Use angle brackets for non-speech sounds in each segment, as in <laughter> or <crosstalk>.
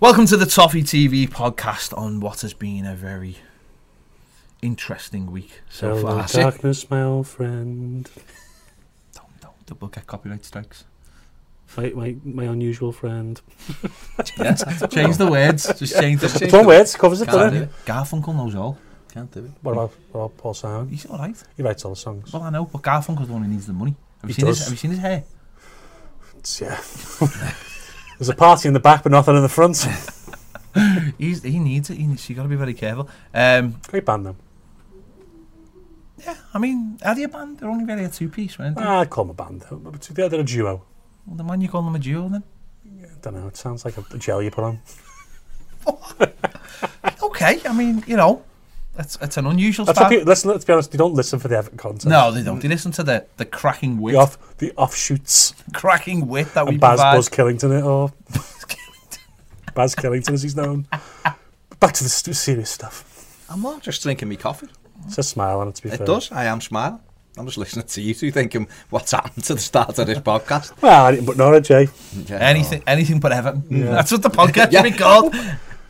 Welcome to the Toffee TV podcast on what has been a very interesting week so Hello, far. <laughs> darkness, my old friend. Don't, don't, we'll get copyright strikes. My, my, my unusual friend. Yes, change the words. <laughs> Just change the. It's one words, covers it, doesn't it? Garfunkel knows all. Can't do it. What about, what about Paul Simon? He's all right. He writes all the songs. Well, I know, but Garfunkel's the one who needs the money. Have you He seen his? Have you seen his hair? It's, yeah. <laughs> There's a party in the back, but nothing in the front. <laughs> He's, he needs it. He needs, you got to be very careful. Um, Great band, though. yeah, I mean, are they a band? They're only really a two piece, weren't they? Ah, I'd call them a band. But they're, they're a duo. Well, the man you call them a duo then? I don't know, it sounds like a, a gel you put on. <laughs> <laughs> Okay, I mean, you know, it's, it's an unusual That's what start. people, let's, let's be honest, they don't listen for the Everton content. No, they don't. They listen to the, the cracking wit, The, off, the offshoots. cracking wit that we And Baz provide. Buzz Killington, it, or <laughs> Baz Killington, as he's known. Back to the st- serious stuff. I'm not just drinking me coffee. It's a smile on it, to be It fair. does. I am smiling. I'm just listening to you two thinking, what's happened to the start of this podcast? Well, I didn't put Norwich, eh? Yeah, Anything, anything but Everton. Yeah. That's what the podcast <laughs> Yeah. should be called.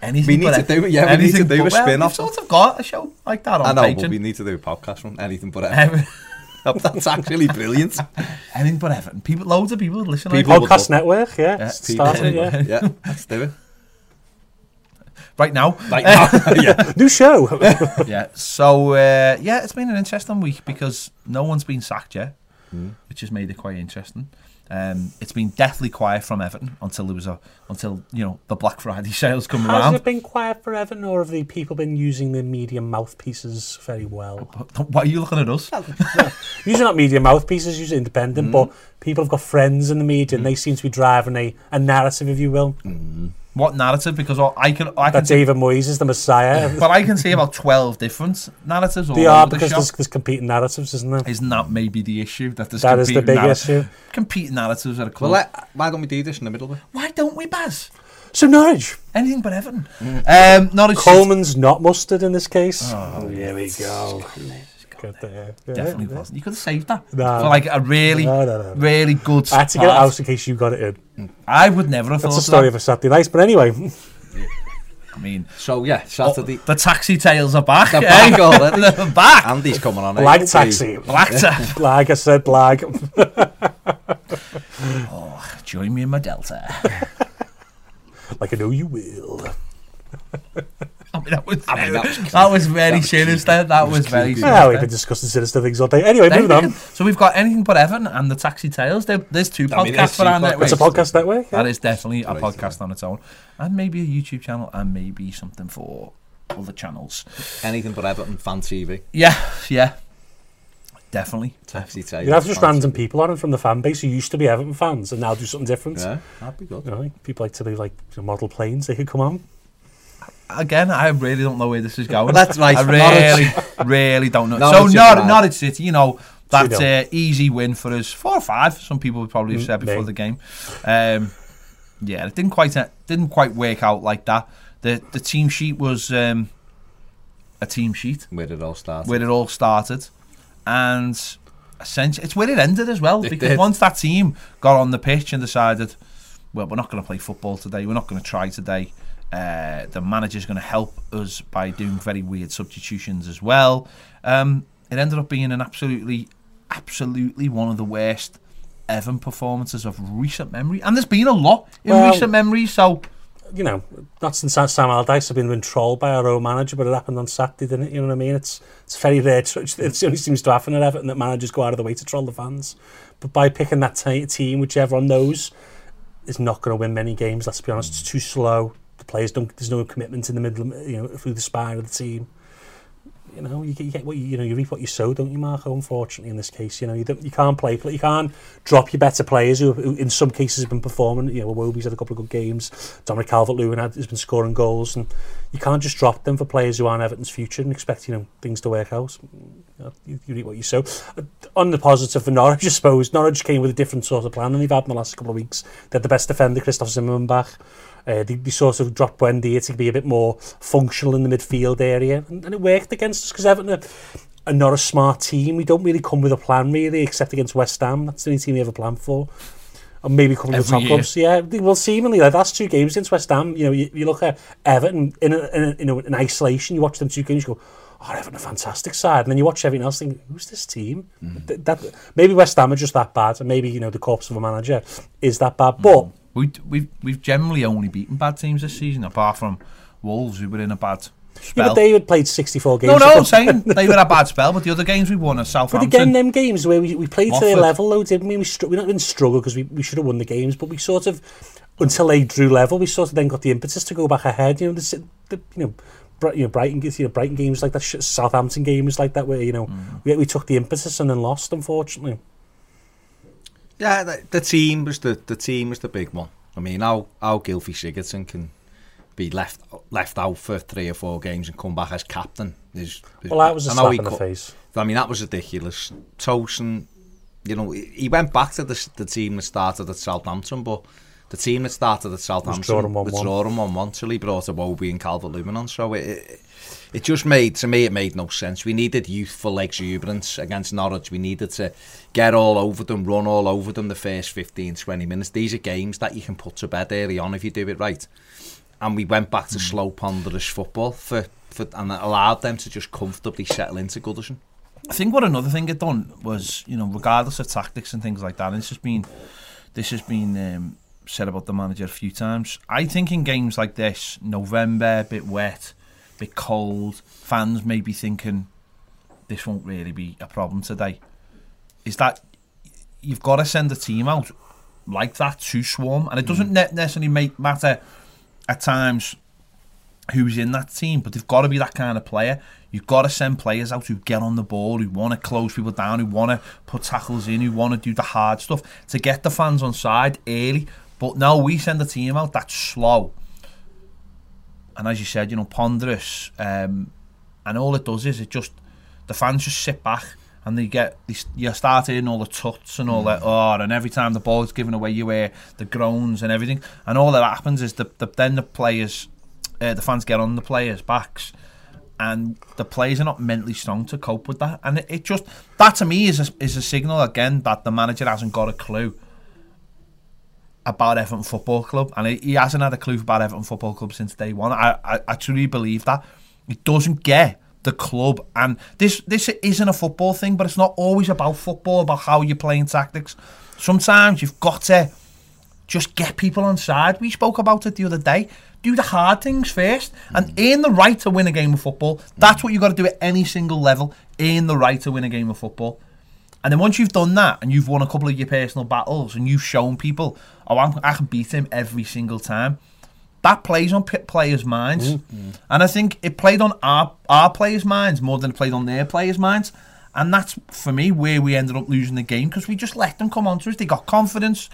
Anything We need but to do it, yeah, we need to do a but- well, spin-off. We've sort of got a show like that on I know, Patreon. but we need to do a podcast one. Anything but Everton. <laughs> That's actually brilliant. <laughs> anything but Everton. People, loads of people listen. People- Like, Podcast love- Network, yeah. Yeah. Started, yeah. yeah, let's do it. <laughs> right now. Right now. yeah. New show. yeah. So uh, yeah, it's been an interesting week because no one's been sacked yet, Hmm. which has made it quite interesting. Um, it's been deathly quiet from Everton until there was a until you know the Black Friday <laughs> sales come Has around. it been quiet for Evan, or have the people been using the media mouthpieces very well? Why are you looking at us? Usually <laughs> not media mouthpieces, usually independent, mm. but people have got friends in the media and mm. they seem to be driving a, a narrative, if you will. Mm. What narrative? Because all- I can I can That see, David Moyes is the messiah. <laughs> but I can see about twelve different narratives. All they are over the because shop. there's, there's competing narratives, isn't there? Isn't that maybe the issue that there's That is the competing big narra- issue. Competing narratives at a Well, let, why don't we do this in the middle of it? Why don't we, Baz? So Norwich, Anything but Everton. Um, Norwich City- Coleman's not mustard in this case. Oh, here we go. Get there. Yeah, Definitely yeah. wasn't. You could have saved that No. for like a really, No, no, no. really good. I had to get it start. out in case you got it in. I would never have That's thought the story of of a Saturday night. But anyway, that. I mean, So, yeah, Saturday. the taxi tails are back. They're eh? back <laughs> already. They're back. Andy's coming on. eh? Blag Hopefully- taxi. Black taxi. <laughs> Blag, I said blag. <laughs> Join me in my Delta. like I know you will. I mean, that was, I mean, that was cute. that was very That was sinister. That was, very creepy. sinister. Yeah, we've been discussing sinister things all day. Anyway, Then moving on. can- So we've got anything but Everton and the Taxi Tales. There, there's two I mean, podcasts there's for two our podcasts. network. It's a podcast network. That is definitely a podcast on its own, and maybe a YouTube channel, and maybe something for other channels. Anything but Everton fan TV. Yeah, yeah, definitely. Taxi tail. You have just random people on it from the fan base who used to be Everton fans and now do something different. Yeah, that'd be good. You know, people like to be like model planes. They could come on. Again, I really don't know where this is going. That's right. I really, really don't know. <laughs> so Norwich Nor- United. Norwich City, you know, that's an easy win for us. Four or five. Some people would probably have Mm, said before the game. Um, yeah, it didn't quite didn't quite work out like that. The the team sheet was um, a team sheet Where did it all start? where it all started, and essentially it's where it ended as well. <laughs> It because did. once that team got on the pitch and decided, well, we're not going to play football today. We're not going to try today. Uh, the manager's going to help us by doing very weird substitutions as well. Um, it ended up being an absolutely, absolutely one of the worst Evan performances of recent memory, and there's been a lot in Well- recent memory. So You know, not since Sam Sam Allardyce have been, been trolled by our own manager, but it happened on Saturday, didn't it? You know what I mean? It's it's very rare. To, it only seems to happen at Everton that managers go out of the way to troll the fans. But by picking that t- team, which everyone knows is not going to win many games, let's be honest, it's too slow. The players don't. There's no commitment in the middle. You know, through the spine of the team. You know, you you get what you, you know. You reap what you sow, don't you, Marco? Unfortunately, in this case, you know, you don't, you can't play. You can't drop your better players who, who in some cases, have been performing. You know, Wobie's had a couple of good games. Dominic Calvert-Lewin has been scoring goals, and you can't just drop them for players who aren't Everton's future and expect you know things to work out. You, you, reap what you sow. On the positive for Norwich, I suppose Norwich came with a different sort of plan than they've had in the last couple of weeks. They had the best defender, Christoph Zimmermann, back. Uh, they, they sort of dropped Buendia to be a bit more functional in the midfield area, and, and it worked against us because Everton are, are not a smart team. We don't really come with a plan really, except against West Ham. That's the only team we have a plan for. and maybe coming to the top year. clubs. Yeah, well, seemingly like that's two games against West Ham. You know, you, you look at Everton in, a, in, a, in isolation. You watch them two games, you go, "Oh, Everton a fantastic side," and then you watch everything else, think, "Who's this team?" Th- that maybe West Ham are just that bad, and maybe you know the corpse of a manager is that bad. But We, we've, we've generally only beaten bad teams this season, apart from Wolves, who were in a bad yeah, spell. but David played sixty-four games. no, no, I'm saying <laughs> they were in a bad spell, but the other games we won But Southampton. again, them games where we, we played to their level, though, didn't we? We, str- we not didn't struggle because we, we should have won the games, but we sort of, until they drew level, we sort of then got the impetus to go back ahead. You know, the, the you know, you know, Brighton, you know, Brighton games like that, Southampton games like that, where you know mm. we, we took the impetus and then lost, unfortunately. Yeah, the, the team was the the team was the big one. I mean, how how Gylfi Sigurdsson can be left left out for three or four games and come back as captain is. is Well, that was a slap in the face. I mean, that was ridiculous. Tosun, you know, he went back to the the team that started at Southampton, but the team that started at Southampton was 1-1. drawing one one till he brought Iwobi and Calvert Lewin on. So it, it it just made to me it made no sense. We needed youthful exuberance against Norwich. We needed to get all over them, run all over them the first 15, 20 minutes. These are games that you can put to bed early on if you do it right. And we went back to slow ponderous football for, for and it allowed them to just comfortably settle into Goodison. I think what another thing it done was, you know, regardless of tactics and things like that, and this has been, this has been um, said about the manager a few times. I think in games like this, November, a bit wet, bit cold, fans may be thinking this won't really be a problem today. Is that you've got to send a team out like that to swarm, and it doesn't mm. ne- necessarily make matter at times who's in that team, but they've got to be that kind of player. You've got to send players out who get on the ball, who want to close people down, who want to put tackles in, who want to do the hard stuff to get the fans on side early. But now we send a team out that's slow. And as you said, you know, ponderous. Um, and all it does is it just, the fans just sit back and they get, they, you start hearing all the tuts and all that, oh, and every time the ball's given away, you hear the groans and everything. And all that happens is the, the then the players, uh, the fans get on the players' backs and the players are not mentally strong to cope with that. And it, it just that to me is a, is a signal again that the manager hasn't got a clue about Everton Football Club, and he, hasn't had a clue about Everton Football Club since day one. I, I, I truly believe that he doesn't get the club, and this this isn't a football thing, but it's not always about football, about how you're playing tactics. Sometimes you've got to just get people on side. We spoke about it the other day. Do the hard things first and mm. earn the right to win a game of football. That's what you've got to do at any single level. Earn the right to win a game of football. And then once you've done that and you've won a couple of your personal battles and you've shown people, oh, I'm, I can beat him every single time, that plays on p- players' minds. Mm-hmm. And I think it played on our, our players' minds more than it played on their players' minds. And that's, for me, where we ended up losing the game because we just let them come onto us. They got confidence.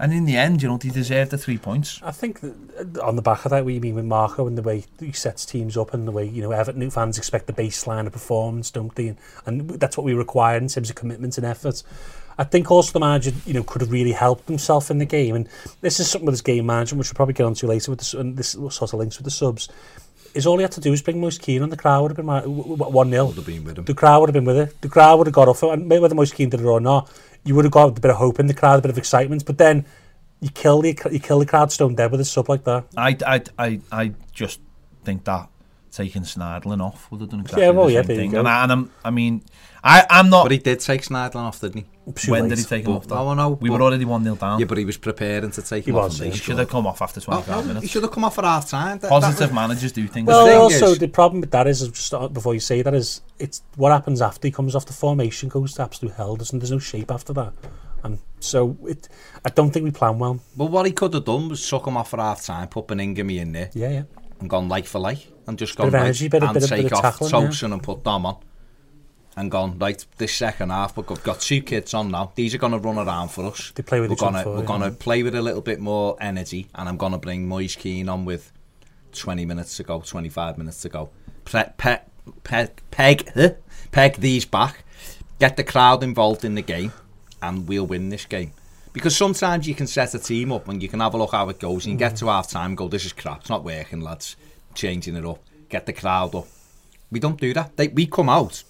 And in the end, you know, they deserved the three points. I think uh, on the back of that, what you mean with Marco and the way he sets teams up and the way, you know, Everton fans expect the baseline of performance, don't they? And, and that's what we require in terms of commitment and effort. I think also the manager, you know, could have really helped himself in the game. And this is something with his game management, which we'll probably get onto later with the, s- and this sort of links with the subs. Is all he had to do was bring Moise Kean on the crowd would have been 1 0. Would have been with him. The crowd would have been with it. The crowd would have got off it. And maybe whether Moise Kean did it or not, you would have got a bit of hope in the crowd, a bit of excitement. But then you kill the you kill the crowd stone dead with a sub like that. I, I, I, I just think that taking Schneiderlin off would have done exactly Yeah, well, the yeah, same there you thing. go. And, I, and I'm, I mean, I, I'm not. But he did take Schneiderlin off, didn't he? too when late. did he take him off? That? Now, we were already 1-0 down. Yeah, but he was preparing to take him off. He should have come off after 25 oh, minutes. He should have come off at half time. That, Positive that, managers do things. Well, thing also, is, the problem with that is, just uh, before you say that, is it's what happens after he comes off the formation goes to absolute hell. There's, there's no shape after that. And so it, I don't think we plan well. Well, what he could have done was suck him off at half time, put Beningame in there. Yeah, yeah. And gone like for like. And just gone bit of energy, and bit, take bit of off tackling, and put Dom on. And gone right this second half. But We've got, two kids on now. These are going to run around for us. They play with we're each gonna we're yeah. going to play with a little bit more energy, and I'm going to bring Moise Kean on with 20 minutes to go, 25 minutes to go. Pe- pe- peg, peg, huh? peg these back, get the crowd involved in the game, and we'll win this game. Because sometimes you can set a team up and you can have a look how it goes. And you get mm. to half time and go, this is crap, it's not working, lads. Changing it up, get the crowd up. We don't do that. They, we come out.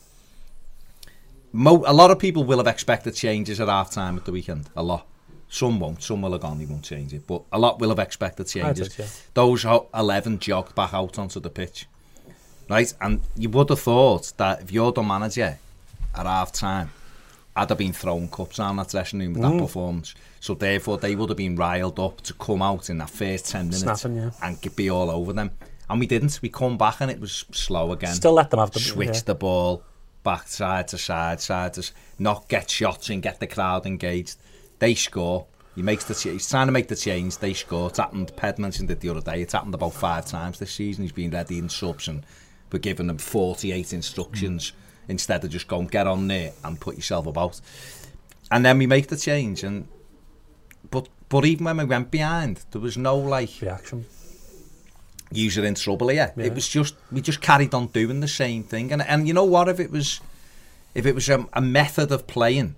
Mo- a lot of people will have expected changes at half time at the weekend. A lot. Some won't. Some will have gone. He won't change it. But a lot will have expected changes. did, yeah. Those 11 jogged back out onto the pitch. Right? And you would have thought that if you're the manager at half time, I'd have been throwing cups around that dressing room with that mm. performance. So therefore, they would have been riled up to come out in that first 10 minutes Snapping, yeah. and be all over them. And we didn't. We come back and it was slow again. Still let them have the switch yeah. the ball back side to side, side to not get shots and get the crowd engaged. They score. He makes the he's trying to make the change. They score. It's happened. Ped mentioned it the other day. It's happened about five times this season. He's been ready in subs and we're giving them 48 instructions hmm. instead of just going get on there and put yourself about. And then we make the change and but but even when we went behind, there was no like reaction. User in trouble here. Yeah. It was just we just carried on doing the same thing, and and you know what? If it was if it was a, a method of playing,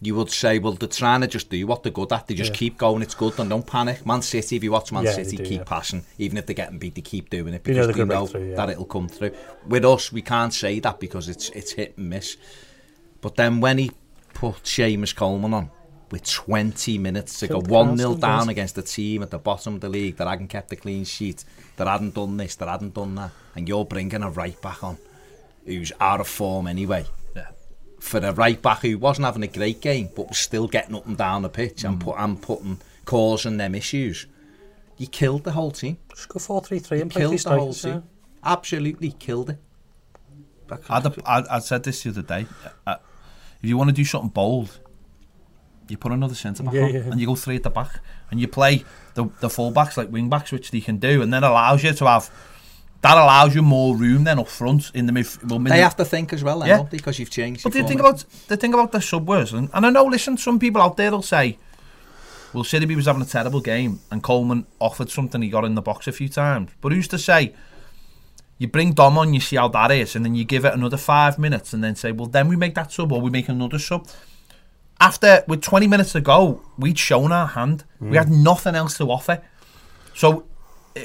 you would say, well, they're trying to just do what they're good at. They just Yeah. keep going. It's good, and don't panic. Man City, if you watch Man Yeah, City, do, keep yeah. passing, even if they're getting beat, they keep doing it You know because they know through, that it'll come through. With us, we can't say that because it's it's hit and miss. But then when he put Seamus Coleman on with 20 minutes to Killed go 1 0 down against a team at the bottom of the league that hadn't kept a clean sheet, that hadn't done this, that hadn't done that, and you're bringing a right back on who's out of form anyway. Yeah. For a right back who wasn't having a great game but was still getting up and down the pitch and, put, and putting, causing them issues, you killed the whole team. Just go 4 3 3 and play Killed the whole strikers. team. Absolutely killed it. I'd, I, I said this the other day. Uh, if you want to do something bold, you put another centre back Yeah, on yeah. and you go three at the back and you play the the full backs like wing backs, which they can do, and then allows you to have that allows you more room then up front in the midf- well, They have to think as well, then, Yeah. Because you've changed. But your the thing about the thing about the subways, and, and I know, listen, some people out there will say, "Well, City was having a terrible game, and Coleman offered something he got in the box a few times." But who's to say? You bring Dom on, you see how that is, and then you give it another five minutes, and then say, "Well, then we make that sub, or we make another sub." After with 20 minutes to go, we'd shown our hand. We had nothing else to offer. So eh,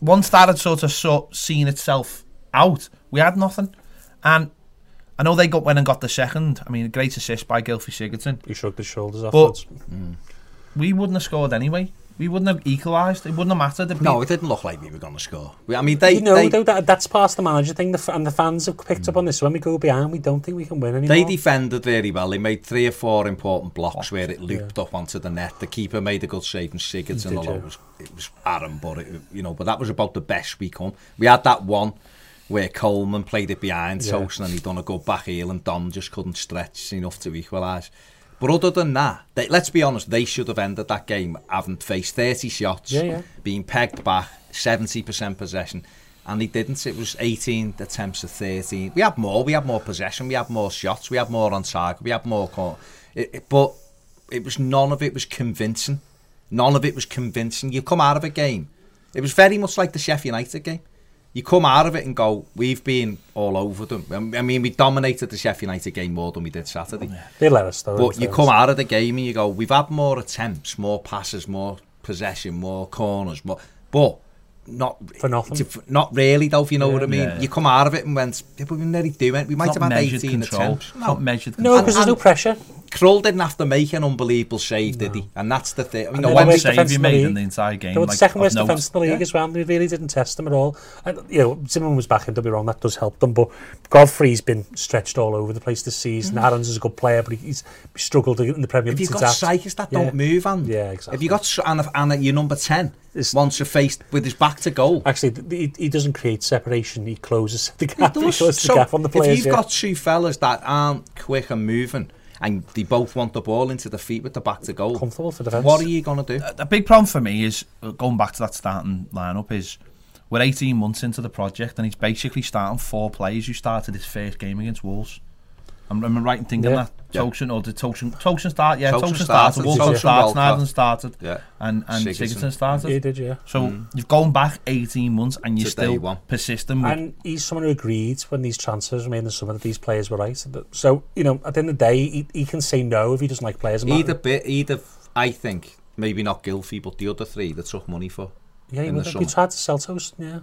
once that had sort of seen itself out, we had nothing. And I know they got went and got the second. I mean, a great assist by Gylfi Sigurdsson. He shrugged his shoulders afterwards. We wouldn't have scored anyway. We wouldn't have equalised. It wouldn't have mattered. If no, it didn't look like we were going to score. I mean, they... You know, they, that, that's past the manager thing, the, and the fans have picked mm. up on this. When we go behind, we don't think we can win anymore. They defended very well. They made three or four important blocks where it looped yeah. up onto the net. The keeper made a good save, and Sigurdsson, although yeah. it was, it was Aaron, but, it, you know, but that was about the best we come. We had that one where Coleman played it behind yeah. Tosin and he'd done a good back heel and Don just couldn't stretch enough to equalise. But other than that, they, let's be honest, they should have ended that game having faced 30 shots, Yeah, yeah. being pegged back, 70% possession. And they didn't. It was 18 attempts to 13. We had more. We had more possession. We had more shots. We had more on target. We had more. It, it, but it was none of it was convincing. None of it was convincing. You come out of a game. It was very much like the Sheffield United game. You come out of it and go, we've been all over them. I mean, we dominated the Sheffield United game more than we did Saturday. They let us, though. But you fairness. come out of the game and you go, we've had more attempts, more passes, more possession, more corners, more, but not For nothing. to- Not really, though. If you know what I mean. Yeah. You come out of it and went, yeah, but we nearly do it. We might it's have had 18 control. attempts. It's not measured No, because there's no pressure. Krul didn't have to make an unbelievable save, did he? And that's the thing. I mean, And no, then when the worst save defence he in the made in the entire game. They were the like, second worst defence in the league Yeah. as well. We really didn't test them at all. And, you know, Zimmermann was back in, don't be wrong, that does help them. But Godfrey's been stretched all over the place this season. Mm-hmm. Aaron's is a good player, but he's struggled in the Premier League. if you've got that. strikers that Yeah. don't move, and Yeah, exactly. If you got and, if- and you're number ten, It's- once you're faced with his back to goal, Actually, th- he, he doesn't create separation. He closes <laughs> the gap. He, does. closes the gap on the players. if you've yeah. got two fellas that aren't quick and moving, and they both want the ball into the feet with the back to goal, comfortable for defence. what are you going to do? a big problem for me is uh, going back to that starting lineup is we're 18 months into the project and he's basically starting four players who started his first game against Wolves. I'm, am I right in thinking Yeah. that Yeah. Tosun or did Tosun Tosun start? Yeah, Tosun Tosun, started, started. Wolves Tosun started. Walcott. Schneiderlin started. Yeah. And and Sigurdsson. Sigurdsson started. He did, yeah. So mm. you've gone back 18 months and you're To still one. persistent with And he's someone who agreed when these transfers were made in the summer that these players were right. So, you know, at the end of the day, he, he can say no if he doesn't like players. Either bit, either I think maybe not Gylfi, but the other three that took money for. yeah, he in the would have. summer. Tried to sell Tosun, yeah.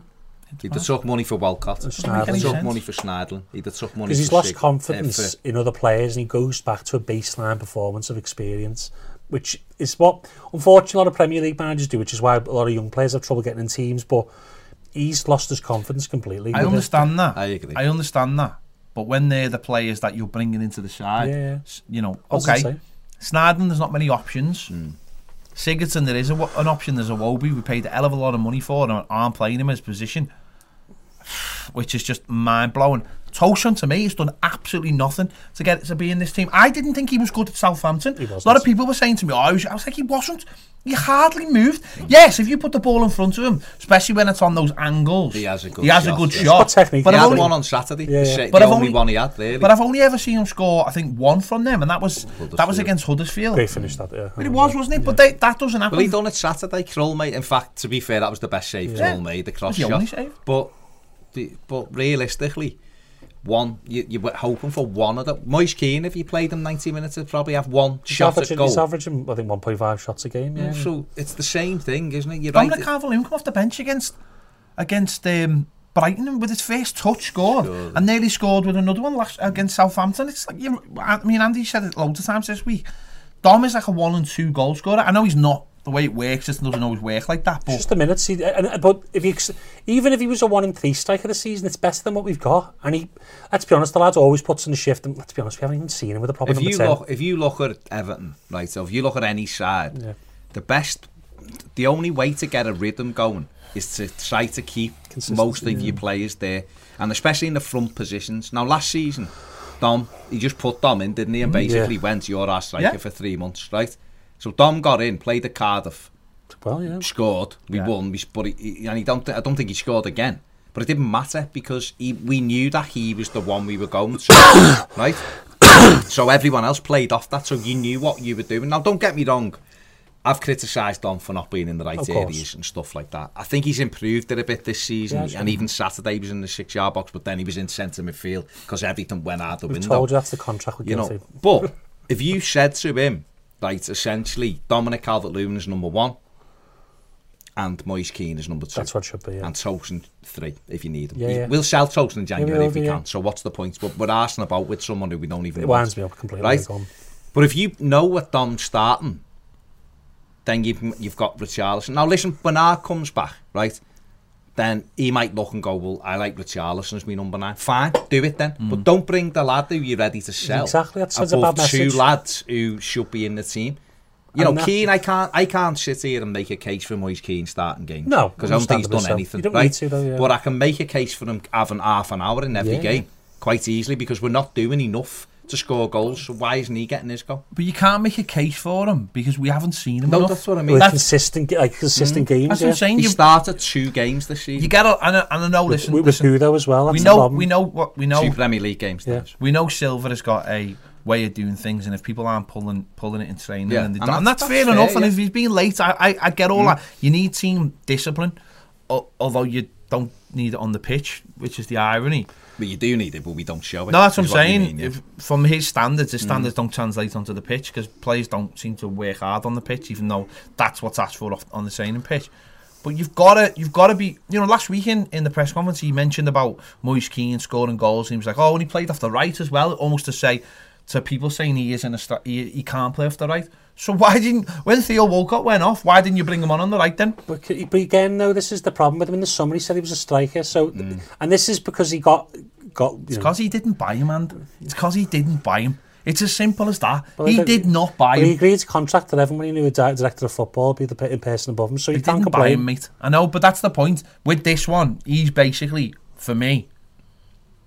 Either took money for Walcott, And either took money for Schneiderlin, either took money Because he's for lost Sig- uh, confidence for- in other players and he goes back to a baseline performance of experience. which is what unfortunately a lot of Premier League managers do, which is why a lot of young players have trouble getting in teams. But he's lost his confidence completely. I with it. understand that. I agree. I understand that. But when they're the players that you're bringing into the side, Yeah, yeah. you know, What okay, say? Schneiderlin, there's not many options. Hmm. Sigurdsson, there is a, an option. There's Iwobi. We paid a hell of a lot of money for and aren't playing him in his position, which is just mind blowing. Tosun to me has done absolutely nothing to get to be in this team. I didn't think he was good at Southampton. A lot of people were saying to me, "Oh, I was, I was like, he wasn't. He hardly moved." Yes, if you put the ball in front of him, especially when it's on those angles, He has a good he has shot, a good yeah. shot. Technique. But he I've had only- one on Saturday. Yeah, yeah. shit- But the I've only, only- one he had, really. But I've only ever seen him score, I think, one from them, and that was that was against Huddersfield. Great finish that. Yeah, But it was, wasn't it? But they, that doesn't happen. Well, he done it Saturday. Krul made. In fact, to be fair, that was the best save Yeah. Krul made. The cross the shot. save. But, the, but realistically, one you, you were hoping for one of the. Moise Kean, if you played him ninety minutes, would probably have one He's shot at goal. he's averaging, I think, 1.5 shots a game. Yeah. So it's the same thing, isn't it? You're right. Dominic Calvert-Lewin come off the bench against against um, Brighton with his first touch scored Scored. and nearly scored with another one last against Southampton. It's like you, I mean, Andy said it loads of times this week. Dom is like a one and two goal scorer. I know he's not the way it works. It doesn't always work like that. But Just a minute. See, and, and- but if you, even if he was a one in three striker this season, it's better than what we've got. And he, let's be honest, the lad always puts in the shift. And let's be honest, we haven't even seen him with a proper if number you 10. look, if you look at Everton, right? So if you look at any side, Yeah. the best, the only way to get a rhythm going is to try to keep Consistency, most of your players there, and especially in the front positions. Now, last season, Dom, he just put Dom in, didn't he? And mm, basically went, your ass our striker Yeah. for three months, right?" So Dom got in, played at Cardiff, well, yeah. scored, we Yeah. won, we, but he, and he don't, I don't think he scored again. But it didn't matter because he, we knew that he was the one we were going to, <coughs> right? <coughs> so everyone else played off that, so you knew what you were doing. Now, don't get me wrong, I've criticised Dom for not being in the right Of course. areas and stuff like that. I think he's improved it a bit this season, Yeah, and even Saturday he was in the six-yard box, but then he was in centre midfield because everything went out the We've window told you that's the contract with you know. But if you said to him, right, essentially, Dominic Calvert-Lewin is number one, and Moise Kean is number two, That's what should be. Yeah. and Tosun three if you need him. Yeah, We- yeah. We'll sell Tosun in January will if we can. yeah. So what's the point? But we're asking about with someone who we don't even It want. winds me up completely. Right. Gone. But if you know what Dom's starting, then you've you've got Richarlison. Now listen, Bernard comes back, right? Then he might look and go, well, I like Richarlison as my number nine. Fine, do it then. But mm. don't bring the lad who you're ready to sell. Exactly, that sends a bad two lads who should be in the team. You And know, Kean, I can't, I can't sit here and make a case for Moise Kean starting games. No, because I don't think he's done so. anything. Right? to, though, yeah. But I can make a case for him having half an hour in every Yeah, game quite easily because we're not doing enough to score goals. So why isn't he getting his goal? but you can't make a case for him because we haven't seen him No, enough. that's what I mean. With That's- consistent, like consistent games. That's yeah. what I'm saying. He You, started two games this season. you get a, and I, and I know. With, Listen, with listen Hugo as well. That's we know we know what we know. two Premier League games. Yeah. We know Silva has got a way of doing things, and if people aren't pulling pulling it in training, Yeah, and, they and don't- and that's- that's, that's fair enough. fair, And yeah. if he's being late, I I, I get all Mm. that. You need team discipline, although you don't need it on the pitch, which is the irony. But you do need it, but we don't show it. No, that's what I'm saying. mean, yeah. if, from his standards, Mm. his standards don't translate onto the pitch because players don't seem to work hard on the pitch, even though that's what's asked for off, on the training pitch. But you've got to, you've got to be. You know, last weekend in the press conference, he mentioned about Moise Kean scoring goals. And he was like, "Oh, and he played off the right as well," almost to say to people saying he is in a he, he can't play off the right. So why didn't when Theo Walcott went off? Why didn't you bring him on on the right then? But, but again, though, this is the problem with him. In the summer, he said he was a striker. So, Mm. and this is because he got got. It's because he didn't buy him, and it's because he didn't buy him. It's as simple as that. Well, he did not buy but he agreed to contract to everyone he knew a di- director of football be the person above him. So He can't didn't buy him, mate. I know, but that's the point. With this one, he's basically for me.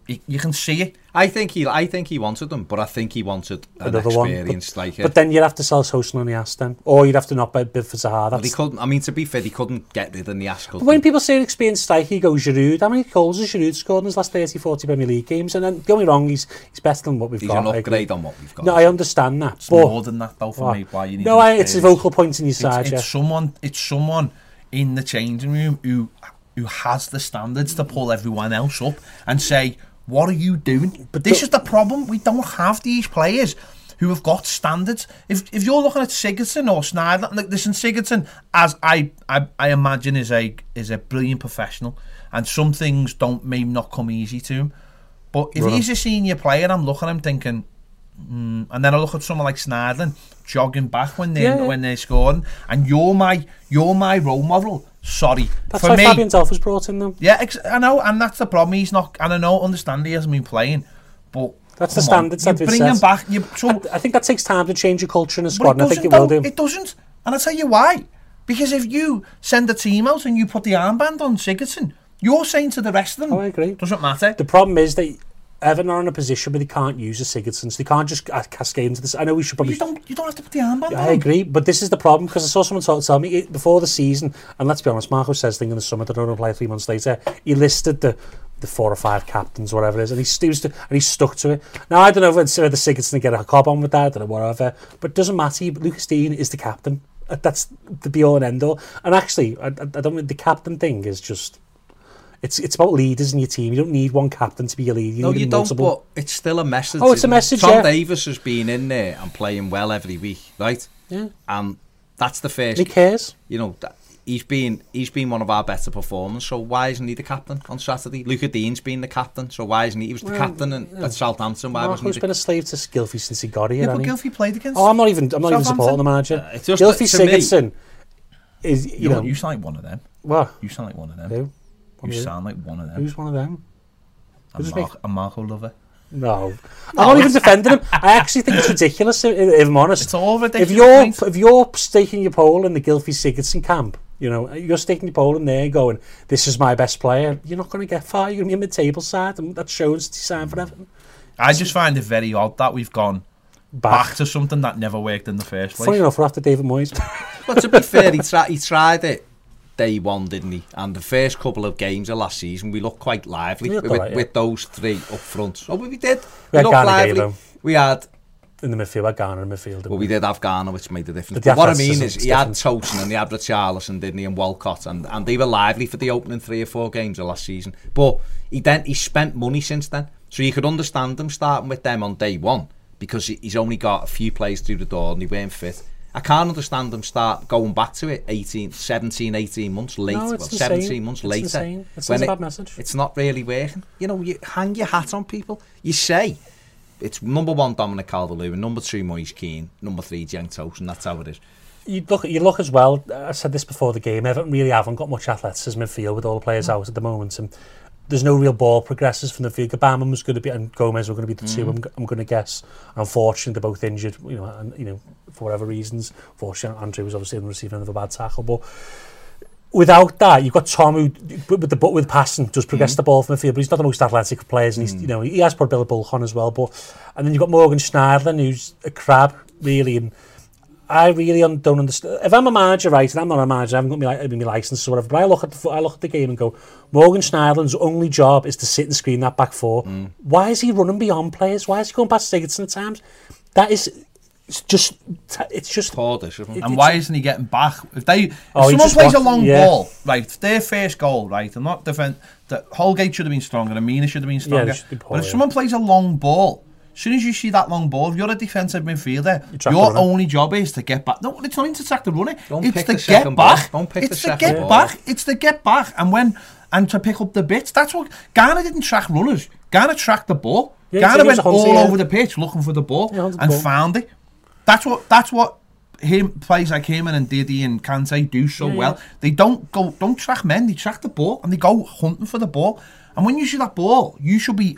You, you can see it. I think he, I think he wanted them, but I think he wanted an Another one, striker. But uh, then you'd have to sell on the ass then, or you'd have to not bid bid for Zaha. But he That's, couldn't. I mean, to be fair, he couldn't get rid of the ass. but when people say an experienced striker, he goes Giroud. How many goals has Giroud scored in his last 30, 40 Premier League games? And then, don't me wrong, he's he's better than what we've he's got. an I agree. upgrade on what we've got. No, I understand that. It's but more than that, though, for Oh. me. Why you need no, I, it's a vocal point in your It's, side. it's yeah. someone. It's someone in the changing room who who has the standards to pull everyone else up and say, "What are you doing?" But this is the problem. We don't have these players who have got standards. If if you're looking at Sigurdsson or Schneider, like listen, Sigurdsson, as I, I I imagine, is a is a brilliant professional, and some things don't may not come easy to him. But if Right. he's a senior player, I'm looking at him thinking, And then I look at someone like Schneiderlin jogging back when they Yeah, yeah. when they're scoring, and you're my you're my role model. Sorry, That's for why me. Fabian Delph brought in, though. Yeah, ex- I know, and that's the problem. He's not, and I know, understand he hasn't been playing, but That's the standard On, you bring him back. You, so, I, I think that takes time to change your culture in a squad, and I think it will do. It doesn't, and I'll tell you why. Because if you send a team out and you put the armband on Sigurdsson, you're saying to the rest of them, Oh, I agree. doesn't matter. The problem is that Everton are in a position where they can't use a Sigurdsson, so they can't just uh, cascade into this. I know we should probably. you don't, you don't have to put the armband I on. I agree, but this is the problem because I saw someone talk, tell me it, before the season, and let's be honest, Marco says thing in the summer that don't apply three months later. He listed the the four or five captains, whatever it is, and he, he was- and he stuck to it. Now I don't know whether whether Sigurdsson to get a cob on with that, I don't know whatever, but it doesn't matter. Lucas Digne is the captain. That's the be all and end all. And actually, I, I I don't. think The captain thing is just. It's it's about leaders in your team. You don't need one captain to be a leader. You No, you multiple. don't, but it's still a message. Oh, it's a message, Tom yeah. Davies has been in there and playing well every week, right? Yeah. And that's the first, He cares. you know, that, he's been he's been one of our better performers. So why isn't he the captain on Saturday? Luca Digne's been the captain, so why isn't he? He was the Well, captain in, at Southampton. Why wasn't he? been a slave to Gylfi since he got here. Yeah, but he? Gylfi played against. Oh, I'm not even. I'm not even supporting the manager. Uh, it's just Gylfi me- Sigurdsson is you, you, know you sound like one of them. what? You sound like one of them. Who? You sound like one of them. Who's one of them? a, Mar- a Marco lover. No, <laughs> I'm not even defending him. I actually think it's ridiculous. If, if I'm honest, It's all ridiculous. if you're if you're staking your pole in the Gylfi Sigurdsson camp, you know you're staking your pole in there, going, "This is my best player." You're not going to get far. You're going to be in mid-table side, and that shows it's signed for Everton. I just find it very odd that we've gone Back. back to something that never worked in the first place. Funny enough, we're after David Moyes. <laughs> but to be fair, he, <laughs> tri- he tried it day one, didn't he? And the first couple of games of last season, we looked quite lively with, right, yeah. with those three up front. Oh, we did. We, we looked lively. We had in the midfield, had Garner in midfield. Well, we did have Garner, which made a difference. But, but what I mean is, he different. had Tosin and he had Richarlison, didn't he, and Walcott, and, and they were lively for the opening three or four games of last season. But he then he spent money since then, so you could understand him starting with them on day one because he's only got a few plays through the door and they weren't fit. I can't understand them start going back to it 18, 17, 18 months later. No, well, 17 months it's later. Insane. It's when a bad message. It's not really working. You know, you hang your hat on people. You say it's number one Dominic Calvert-Lewin, number two Moise Keane, number three Jiang Toast, that's how it is. You look, you look as well, I said this before the game, Everton really haven't got much athleticism in field with all the players mm. out at the moment. And there's no real ball progressors from the field. Gabama was going to be and Gomez were going to be the two. Mm. I'm, I'm going to guess. Unfortunately, they're both injured. You know, and you know for whatever reasons. Fortunately, Andrew was obviously receiving another of a bad tackle, but without that, you've got Tom who, with the but with passing, does progress mm. the ball from the field, but he's not the most athletic of players, and he's, mm. you know he has comparable ball on as well. But and then you've got Morgan Schneiderlin, who's a crab really, and I really don't understand. If I'm a manager, right, and I'm not a manager, I haven't got my, my license or whatever, but I look at the I look at the game and go, Morgan Schneiderlin's only job is to sit and screen that back four. Mm. Why is he running beyond players? Why is he going past Sigurdsson at times? That is it's just it's just Poor it? And why isn't he getting back? If they, if Oh, someone plays a long yeah. ball, right? Their first goal, right? I'm not defend. The Holgate should have been stronger. and Mina should have been stronger. should be poor, but if yeah. someone plays a long ball, as soon as you see that long ball, if you're a defensive midfielder, your only job is to get back. No, it's not to track the runner. Eh? Don't it's pick to the get second ball. back. Don't pick the it's to second get ball. back. It's to get back. And when and to pick up the bits. That's what Gana didn't track runners. Gana tracked the ball. Yeah, Gana so he was went all yeah. over the pitch looking for the ball Yeah, and ball. found it. That's what that's what him players like him and Diddy and Kante do so Yeah, yeah. well. They don't go don't track men, they track the ball and they go hunting for the ball. And when you see that ball, you should be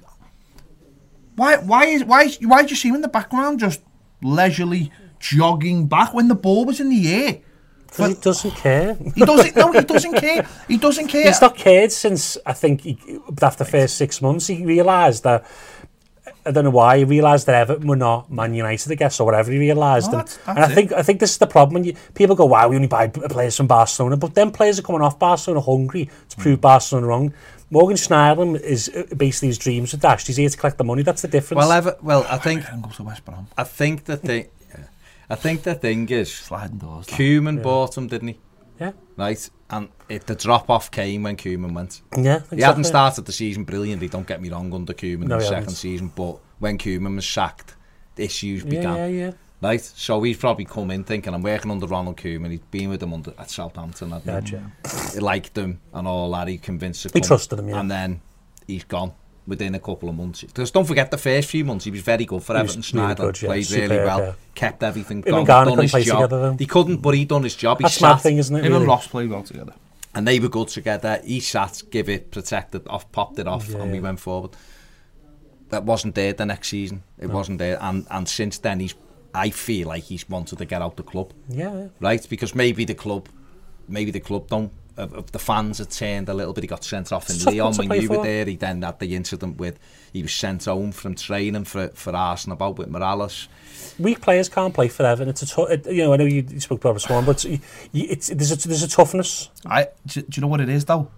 why why is why why did you see him in the background just leisurely jogging back when the ball was in the air? because he doesn't care. He doesn't no, he doesn't care. He doesn't <laughs> care. He's not cared since I think he, after the first six months he realised that I don't know why he realised that Everton were not Man United, I guess, or whatever he realised. No, and, that's- and I think I think this is the problem when you people go, "Wow, we only buy players from Barcelona," but then players are coming off Barcelona hungry to prove Barcelona wrong. Morgan Schneiderlin is uh, basically his dreams are dashed. He's here to collect the money. That's the difference. Well, ever, well, I think and go to West Brom. I think the thing, I think the thing is, Sliding doors. like. Koeman bought him, didn't he? Yeah, Right, and it, the drop off came when Koeman went. yeah, exactly. He hadn't started the season brilliantly. Don't get me wrong, under Koeman No, in the second season, but when Koeman was sacked, the issues Yeah, began. yeah, yeah. Right, so he's probably come in thinking I'm working under Ronald Koeman. He's been with them under at Southampton. Gotcha. He liked them and all that. He convinced to He trusted them, yeah. And then he's gone. Within a couple of months. Because don't forget the first few months he was very good for He was Everton. really Schneider good, yeah, played really superb, well, yeah. kept everything Him going, Gana done his job. together, though. He couldn't, but he done his job. He That's mad sat, thing, isn't it? Him and Ross play well together. and they were good together. He sat, give it, protected off, popped it off, Yeah, and we yeah. went forward. That wasn't there the next season. It wasn't there, and and since then he's. I feel like he's wanted to get out the club, Yeah, yeah. right? Because maybe the club, maybe the club don't. Of, of the fans had turned a little bit. He got sent off in It's Lyon when play you were there. He then had the incident with he was sent home from training for for Arsenal about with Morales. Weak players can't play forever. And it's a it, you know I know you, you spoke about Swan, but you, you, it's there's a, there's a toughness. I do, do you know what it is though?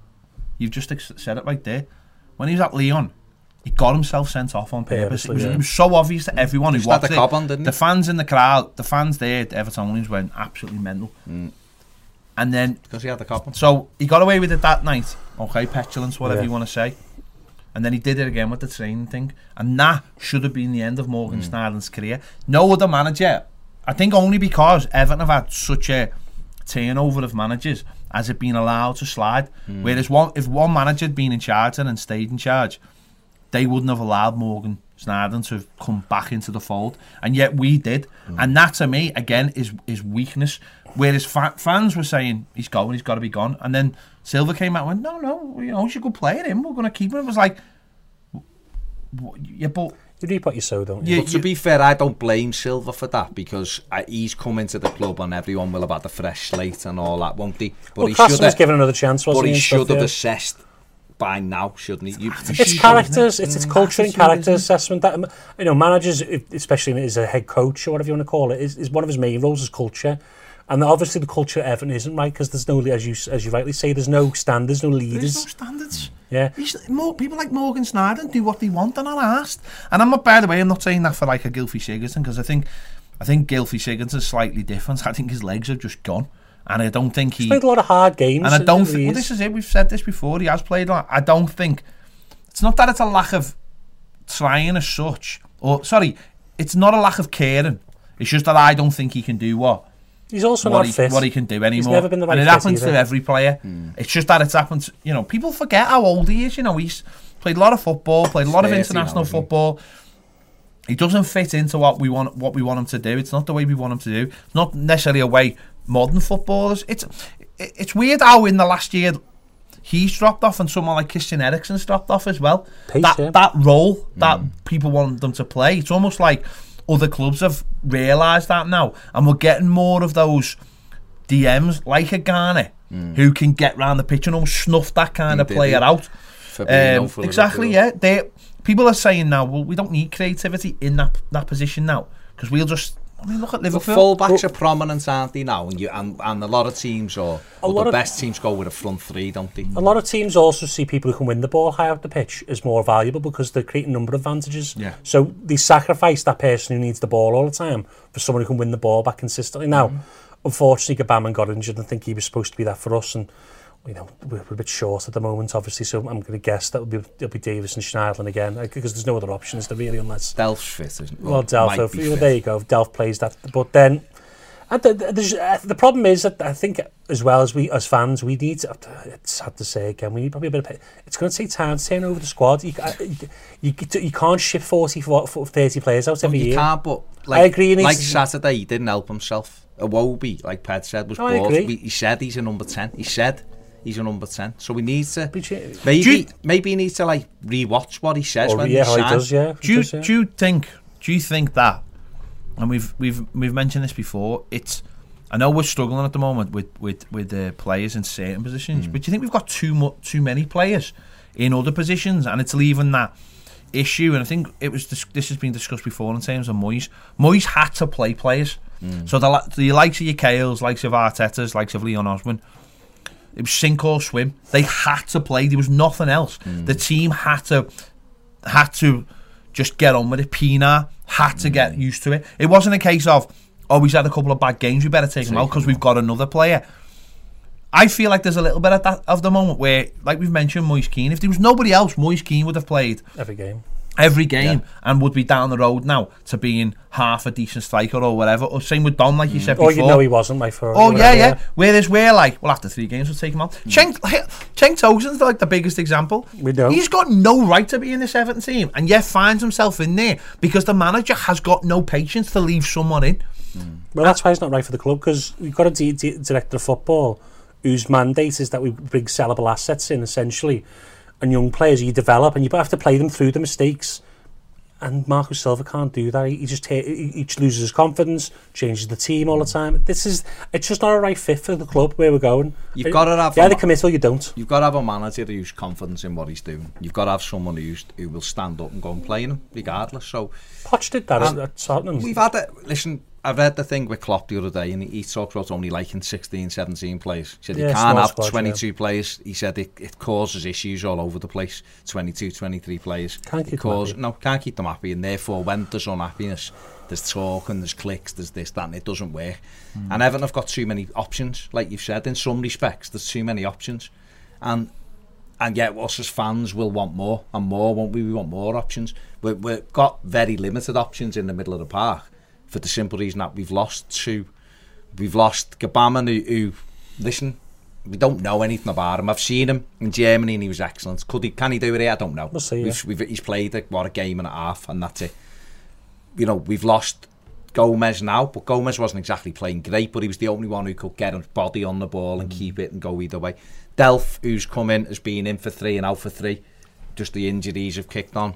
You've just ex- said it right there. When he was at Lyon, he got himself sent off on purpose. It was, yeah. it was so obvious to everyone who Just had watched the it. cob on, didn't the fans in the crowd, the fans there, the Everton Evertonians went absolutely mental. Mm. And then Because he had the cop. So he got away with it that night. Okay, petulance, whatever Yeah. you want to say. And then he did it again with the training thing. And that should have been the end of Morgan mm. Schneider's career. No other manager, I think only because Everton have had such a turnover of managers, has it been allowed to slide. Mm. Whereas one, if one manager had been in charge and stayed in charge, they wouldn't have allowed Morgan Schneider to come back into the fold, and yet we did. Mm. And that to me, again, is is weakness. Whereas fa- fans were saying he's going, he's got to be gone, and then Silva came out and went, no, no, you know, he's a good player. Him, we're going to keep him. It was like, w- yeah, but You reap what you sow, don't you? Yeah. But to be fair, I don't blame Silva for that because uh, he's come into the club and everyone will have had a fresh slate and all that, won't he? But well, he should was have. given another chance, wasn't But he and stuff, should have yeah. assessed by now, shouldn't he? You, It's characters. It's it's culture and attitude, character assessment. That you know, managers, especially as a head coach or whatever you want to call it, is, is one of his main roles is culture. And obviously, the culture at Everton isn't right because there's no, as you as you rightly say, there's no standards, no leaders. there's no standards. Yeah, more, people like Morgan Schneider do what they want and are asked. And I'm not, by the way, I'm not saying that for like a Gylfi Sigurdsson because I think, I think Gylfi Sigurdsson is slightly different. <laughs> I think his legs have just gone, and I don't think he. played a lot of hard games. And I don't think. Well, this is. is it. We've said this before. He has played a lot. I don't think. It's not that it's a lack of trying as such, or sorry, it's not a lack of caring. It's just that I don't think he can do what He's also what not he, fit. what he can do anymore. never been the right and it happens either. to every player. It's just that it's happened. To, you know, people forget how old he is. You know, he's played a lot of football, played a lot of 30 now, international he? football. He doesn't fit into what we want. What we want him to do. It's not the way we want him to do. It's not necessarily a way modern footballers. It's it's weird how in the last year he's dropped off and someone like Christian Eriksen's dropped off as well. Pace, that yeah. that role that Mm. people want them to play. It's almost like other clubs have realised that now, and we're getting more of those DMs like a Gana who can get round the pitch and almost snuff that kind He of player out. Um, for exactly, yeah. They people are saying now, well, we don't need creativity in that that position now because we'll just. I mean, look at The Liverpool. fullbacks are prominent, aren't they now? And, you, and, and a lot of teams, or, A or lot the of- best teams, go with a front three, don't they? A lot of teams also see people who can win the ball high up the pitch as more valuable because they're creating a number of advantages. Yeah. So they sacrifice that person who needs the ball all the time for someone who can win the ball back consistently. Now, Mm-hmm. unfortunately, Gbamin got injured and I think he was supposed to be that for us. And, you know, we're, a bit short at the moment, obviously. So I'm going to guess that will be, it'll be Davies and Schneiderlin again uh, because there's no other options there really unless. Delph's fit, isn't it? Well, Delph, well, there you go. Delph plays that, but then, and the, the, uh, the problem is that I think as well as we as fans, we need. To, it's sad to say again, we need probably a bit of. It's going to take time to turn over the squad. You, uh, you, you, you can't ship 40, 40 30 players out every you year. can't, but like, I agree, like Saturday, he didn't help himself. Iwobi, like Ped said, was No, I brought. agree. We- He said he's a number 10. He said he's a number 10. So we need to. Maybe, you- maybe he needs to like re-watch what he says Or, when yeah, he how does, yeah. do you, does, yeah. do you think do you think that and we've we've we've mentioned this before it's I know we're struggling at the moment with with with the players in certain positions Hmm. but do you think we've got too much too many players in other positions and it's leaving that issue and I think it was dis- this has been discussed before in terms of Moyes Moyes had to play players Hmm. so the, the likes of your Kales likes of Arteta's likes of Leon Osman it was sink or swim. They had to play. There was nothing else. The team had to had to just get on with it. Pina had to get used to it. It wasn't a case of oh he's had a couple of bad games. We better take him out because we've got another player. I feel like there's a little bit of that of the moment where, like we've mentioned, Moise Kean. If there was nobody else, Moise Kean would have played every game. Every game and would be down the road now to being half a decent striker or whatever. Or same with Dom, like you mm. said Oh, before. you know he wasn't, my for. Oh yeah, yeah. Whereas we're like, well, after three games, we'll take him out. Mm. Cheng Cenk Tosun's like the biggest example. We know. He's got no right to be in this Everton team, and yet finds himself in there because the manager has got no patience to leave someone in. Mm. Well, that's why he's not right for the club because we've got a d- d- director of football whose mandate is that we bring sellable assets in essentially, and young players you develop and you have to play them through the mistakes. And Marcus Silva can't do that. He he just he, he loses his confidence, changes the team all the time. This is it's just not a right fit for the club where we're going. You've gotta have you either commit or you don't. You've got to have a manager who's confident in what he's doing. You've got to have someone who's, who will stand up and go and play him, regardless. So Poch did that Um, at Tottenham. we've had it. Listen, I read the thing with Klopp the other day, and he, he talked about only liking 16, 17 players. He said Yeah, you can't have squad, 22 players. He said it, it causes issues all over the place. 22, 23 players. Can't keep it them cause, happy. No, can't keep them happy, and therefore when there's unhappiness, there's talk and there's cliques, there's this, that, and it doesn't work. Hmm. And Everton have got too many options, like you've said. In some respects, there's too many options, and and yet us as fans will want more and more, won't we? We want more options. We, we've got very limited options in the middle of the park for the simple reason that we've lost two. We've lost Gbamin, who, who listen, we don't know anything about him. I've seen him in Germany and he was excellent. Could he? Can he do it here? I don't know. We'll see, We've, we've, he's played a, what a game and a half, and that's it. You know, we've lost Gomes now, but Gomes wasn't exactly playing great, but he was the only one who could get his body on the ball and mm. keep it and go either way. Delph, who's come in, has been in for three and out for three. Just the injuries have kicked on.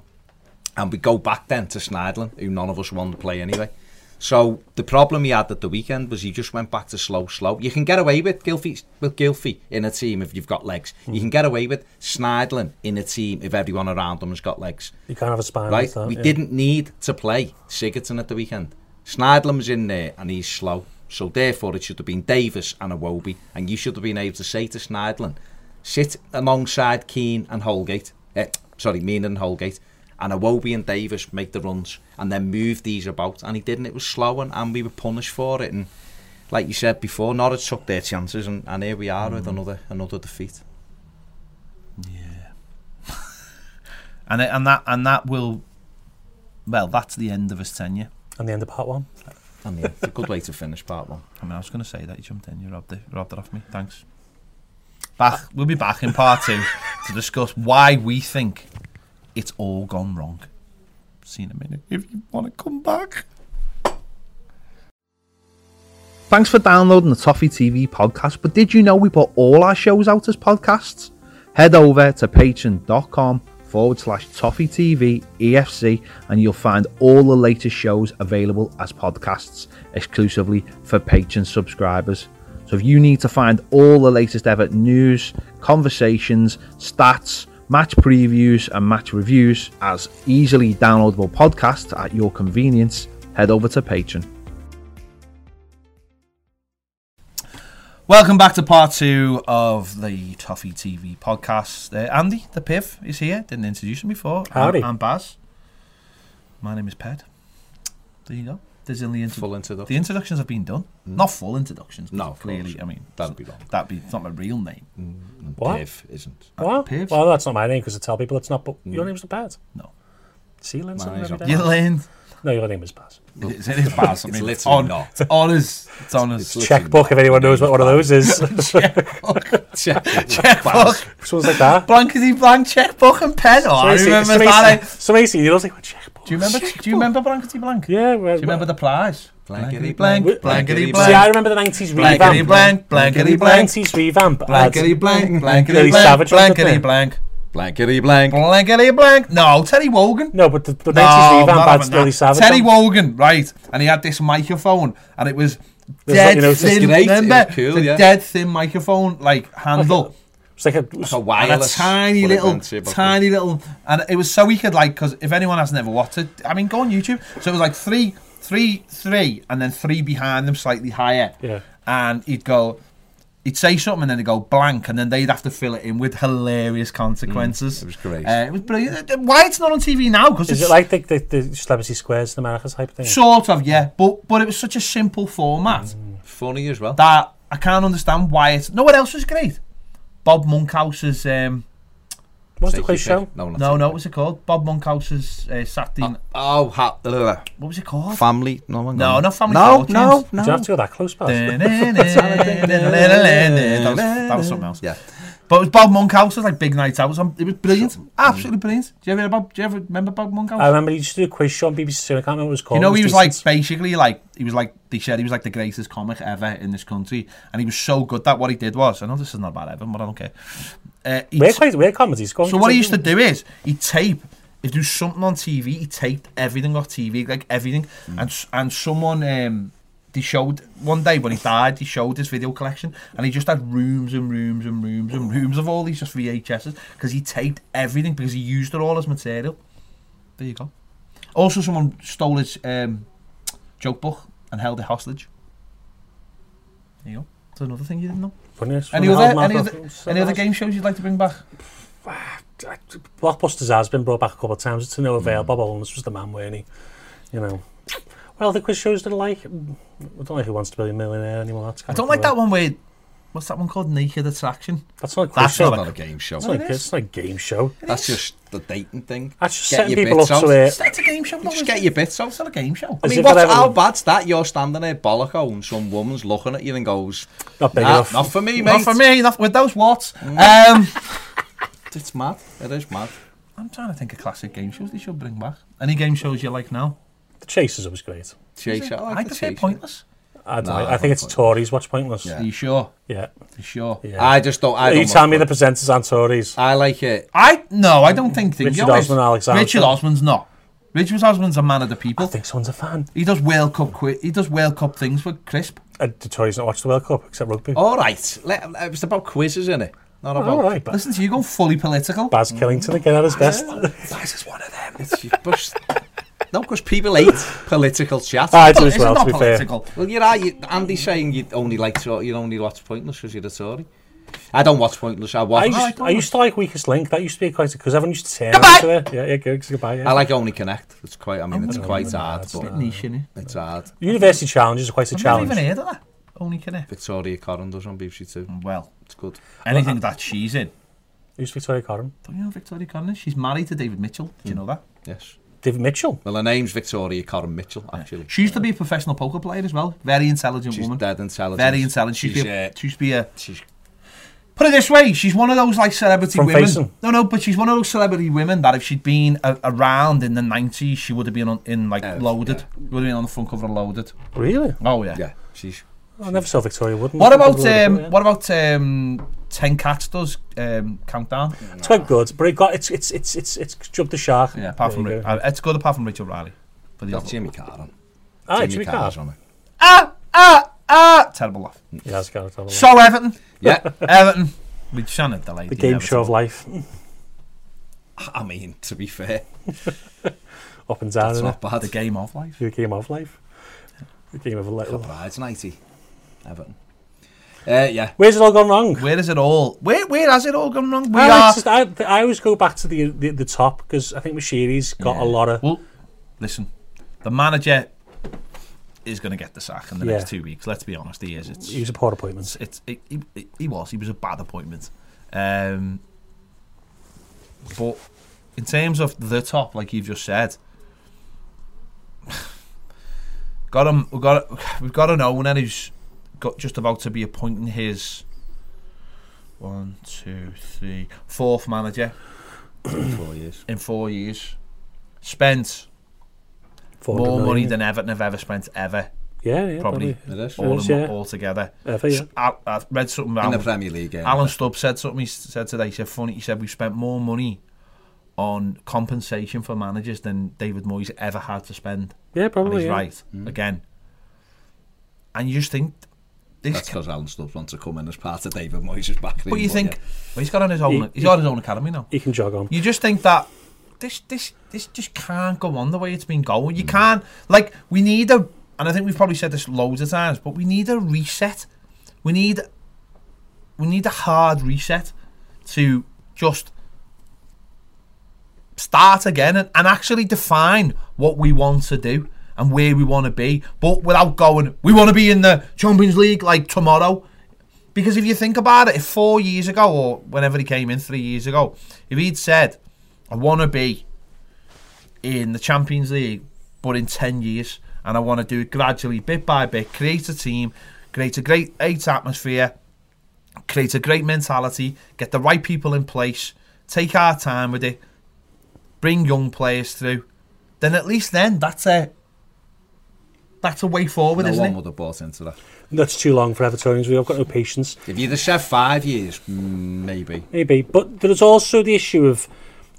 And we go back then to Schneiderlin, who none of us wanted to play anyway. So the problem he had at the weekend was he just went back to slow, slow. You can get away with Gylfi, with Gylfi in a team if you've got legs. You can get away with Schneiderlin in a team if everyone around them has got legs You can't have a spine right? like that. we yeah. didn't need to play Sigurdsson at the weekend. Schneiderlin was in there and he's slow. So therefore it should have been Davies and Iwobi and you should have been able to say to Schneiderlin, sit alongside Keane and Holgate, eh, sorry, Mina and Holgate, and Iwobi and Davies make the runs and then move these about. And he didn't. It was slow and, and we were punished for it. And like you said before, Norwich took their chances and, and here we are with mm. another another defeat. Yeah. <laughs> and it, and that and that will, well, that's the end of his tenure. And the end of part one. And yeah, it's a good way to finish part one. I mean, I was going to say that you jumped in, you robbed it, robbed it off me. Thanks. Back, we'll be back in part two to discuss why we think it's all gone wrong. See you in a minute if you want to come back. Thanks for downloading the Toffee TV podcast. But did you know we put all our shows out as podcasts? Head over to patreon.com forward slash Toffee TV EFC and you'll find all the latest shows available as podcasts exclusively for Patreon subscribers. So if you need to find all the latest ever news, conversations, stats, match previews, and match reviews as easily downloadable podcasts at your convenience, head over to Patreon. Welcome back to part two of the Toffee TV podcast. Uh, Andy, the Piv, is here. Didn't introduce him before. Howdy. I'm, I'm Baz. My name is Ped. There you go. There's only intro- Full the introductions have been done. Mm. Not full introductions. 'cause No, of clearly. course. I mean, That'd be wrong. That'd be. It's not my real name. Mm. Mm. What? Piv isn't. Uh, what? Piv? Well, that's not my name because I tell people it's not. But your name's not bad. No. See, learn something is every not day. You learned. No, your name is Baz. It's, it is Baz. <laughs> I mean, literally on, not. On his, it's on his It's literally Checkbook, if anyone knows what one of those is. <laughs> <laughs> checkbook. Checkbook. Someone's like that. Blankety blank checkbook and pen. Oh, I remember see- that. eh? Somebody see, you know, like, what checkbook? Do you remember? Do you remember blankety blank? Yeah, well, Do you remember the prize? Blankety blank, blank, blankety blankety blank. See, I remember the 90s revamp. Blankety blank, blankety blank, 90s revamp. blankety blank, blankety blank, savage, wasn't blankety blank, Blankety blank. blankety blank. No, Terry Wogan. No, but the, the 90s No, revamp not had having Billy. Savage. Terry. Wogan, right? And he had this microphone, and it was dead like, you know, thin. great, it was Remember cool, the yeah. dead thin microphone, like handle. It's like a, it was- Like a and a tiny little, went to about tiny little, and it was so we could like, because if anyone has never watched it, I mean, go on YouTube. So it was like three, three, three, and then three behind them, slightly higher. Yeah. And he'd go, he'd say something, and then he'd go blank, and then they'd have to fill it in with hilarious consequences. it was great. Uh, it was brilliant. Uh, Why it's not on TV now? Because is it's it like the, the, the Celebrity Squares in America type thing? sort of, yeah, but but it was such a simple format Funny as well. that I can't understand why it's. No, one else was great? Bob Monkhouse's um, What's the Take quiz show? No, No, take no, your what was it called? Bob Monkhouse's uh, Saturday. Oh, ha- uh, what was it called? family. No, hang No, not Family No, Fortunes. no, Do you have to go that close, pal? that, was, that was something else. Yeah. But it was Bob Monkhouse. It was like Big Night Out. It was, on- it was brilliant. Absolutely brilliant. Do you ever, about, do you ever remember Bob Monkhouse? I remember he used to do a quiz show on BBC Two. I can't remember what it was called. You know, he was like basically like he was like they said he was like the greatest comic ever in this country, and he was so good that what he did was I know this is not about Evan, but I don't care. Uh, he We're quite we're comedies. Go so what he used to do is he tape there was something on TV, he taped everything off TV, like everything, and and someone um they showed one day when he died, he showed his video collection, and he just had rooms and rooms and rooms and rooms of all these just VHSs because he taped everything because he used it all as material. There you go. Also, someone stole his um, joke book and held it hostage. There you go. That's another thing you didn't know. Funniest Any other any other any other game shows you'd like to bring back? <sighs> Blockbusters has been brought back a couple of times. It's to no avail. Mm. Bob Holness was the man, weren't he? You know. Well, the quiz shows that I like. I don't like Who Wants to Be a Millionaire anymore. That's I don't of like that one where what's that one called? Naked Attraction. That's not a quiz That's show. not Not a game show. It's not, it a, is. it's not a game show. That's just the dating thing. That's just Get setting people up to it. It's a game show. though, Just get your bits out. It's not a game show. I As mean, if what's, it ever- how bad's that? You're standing there bolloco and some woman's looking at you and goes, Not big nah, enough. not for me, mate. Not for me. Not with those watts. Um, It's mad. It is mad. I'm trying to think of classic game shows they should bring back. Any game shows you like now? The Chasers was great. Chase I I like like the to chase. pointless. I, don't No, like- I I think it's don't Tories. Watch Pointless. Yeah. Are you sure? Yeah. Are you sure? yeah. I just don't. I Are you don't telling me the presenters aren't Tories? I like it. I no, I don't think. think Richard you always- Osman, Alexander. Richard Osman's not. Richard Osman's a man of the people. I people. think someone's a fan. He does World Cup. Qui- he does World Cup things with Crisp. Uh, the Tories don't watch the World Cup except rugby. All right. Let, it was about quizzes, innit? Not it? Not about. All right, but Listen to you going fully political. Baz Killington again at his best. This is one of them. It's just, <laughs> No, because people hate political chat. I do as well, to be political. fair. Well, you're right. You, Andy's saying you only like to, you only watch Pointless because you're a Tory. I don't watch Pointless. I watch. I used, I I used to like Weakest Link. That used to be quite because everyone used to say. goodbye. into it. Yeah, yeah, goodbye. Yeah. I like Only Connect. It's quite. I mean, I'm it's oh, quite hard. It's but niche, isn't it? It's hard. University challenges are quite a I've challenge. I've never even heard of that. Only Connect. Victoria Corin does on BBC Two. Well, it's good. Anything that she's in. Who's Victoria Corin? Don't you know Victoria Corin? She's married to David Mitchell. Do you hmm. know that? Yes. David Mitchell. Well, her name's Victoria Coren Mitchell. Actually, She used to be a professional poker player as well. Very intelligent she's woman. dead intelligent. Very intelligent. She's, She's, be a, uh, she used to be a. she's Put it this way, she's one of those like celebrity From women. Facing. No, no, but she's one of those celebrity women that if she'd been a, around in the nineties, she would have been on, in like Uh, Loaded. yeah. Would have been on the front cover of Loaded. Really? Oh yeah. yeah. She's I never saw Victoria Wood. What about um? What about um? Ten Cats does um countdown. It's quite good, but it got it's it's it's it's it's jumped the shark. Yeah, apart There from you Ri- go. uh, it's good apart from Richard Riley. For the got other. Jimmy Carr Ah, Jimmy Carr. on it. Ah ah ah! Terrible laugh. Yeah, it's got it. So Everton, Yeah. <laughs> Everton. We shan't delay The game show of life, I mean, to be fair, <laughs> up and down. it's innit? not bad. The game of life. The game of life. The game of life. Brides 90. Everton. Uh, yeah. Where's it all gone wrong? Where is it all? Where where has it all gone wrong? We I, are. like to- I, I always go back to the the, the top because I think Moshiri's got a lot of. Well, listen, the manager is going to get the sack in the Yeah. next two weeks. Let's be honest, he is. It's He was a poor appointment. it's it, he, he- he was he was a bad appointment. Um, but in terms of the top, like you've just said, <sighs> got him. We got we've got an owner who's got just about to be appointing his one, two, three, fourth manager Four years. in four years. Spent 400 more money million. than Everton have ever spent ever. Yeah, yeah, Probably It is. all, is, of them yeah. all together. Ever, yeah. I, I read something. In the Premier League. Yeah. Alan Stubbs said something. He said today. He said funny. He said we spent more money on compensation for managers than David Moyes ever had to spend. Yeah, And probably. he's yeah. right mm. again. And you just think this. That's because Alan Stubbs wants to come in as part of David Moyes' back. but you think well, he's got on his own. He- he's got his own academy now. He can jog on. you just think that this this this just can't go on the way it's been going. You mm. can't like we need a and I think we've probably said this loads of times, but we need a reset. We need we need a hard reset to just start again and, and actually define what we want to do and where we want to be, but without going, we want to be in the Champions League like tomorrow. Because if you think about it, if four years ago or whenever he came in, three years ago, if he'd said, I want to be in the Champions League, but in 10 years, and I want to do it gradually, bit by bit, create a team, create a great eight atmosphere, create a great mentality, get the right people in place, take our time with it, bring young players through, then at least then that's a that's a way forward, no isn't it? No one would have bought into that. That's too long for Evertonians. We've got no patience. If you'd have said five years, mm, maybe. Maybe. But there's also the issue of,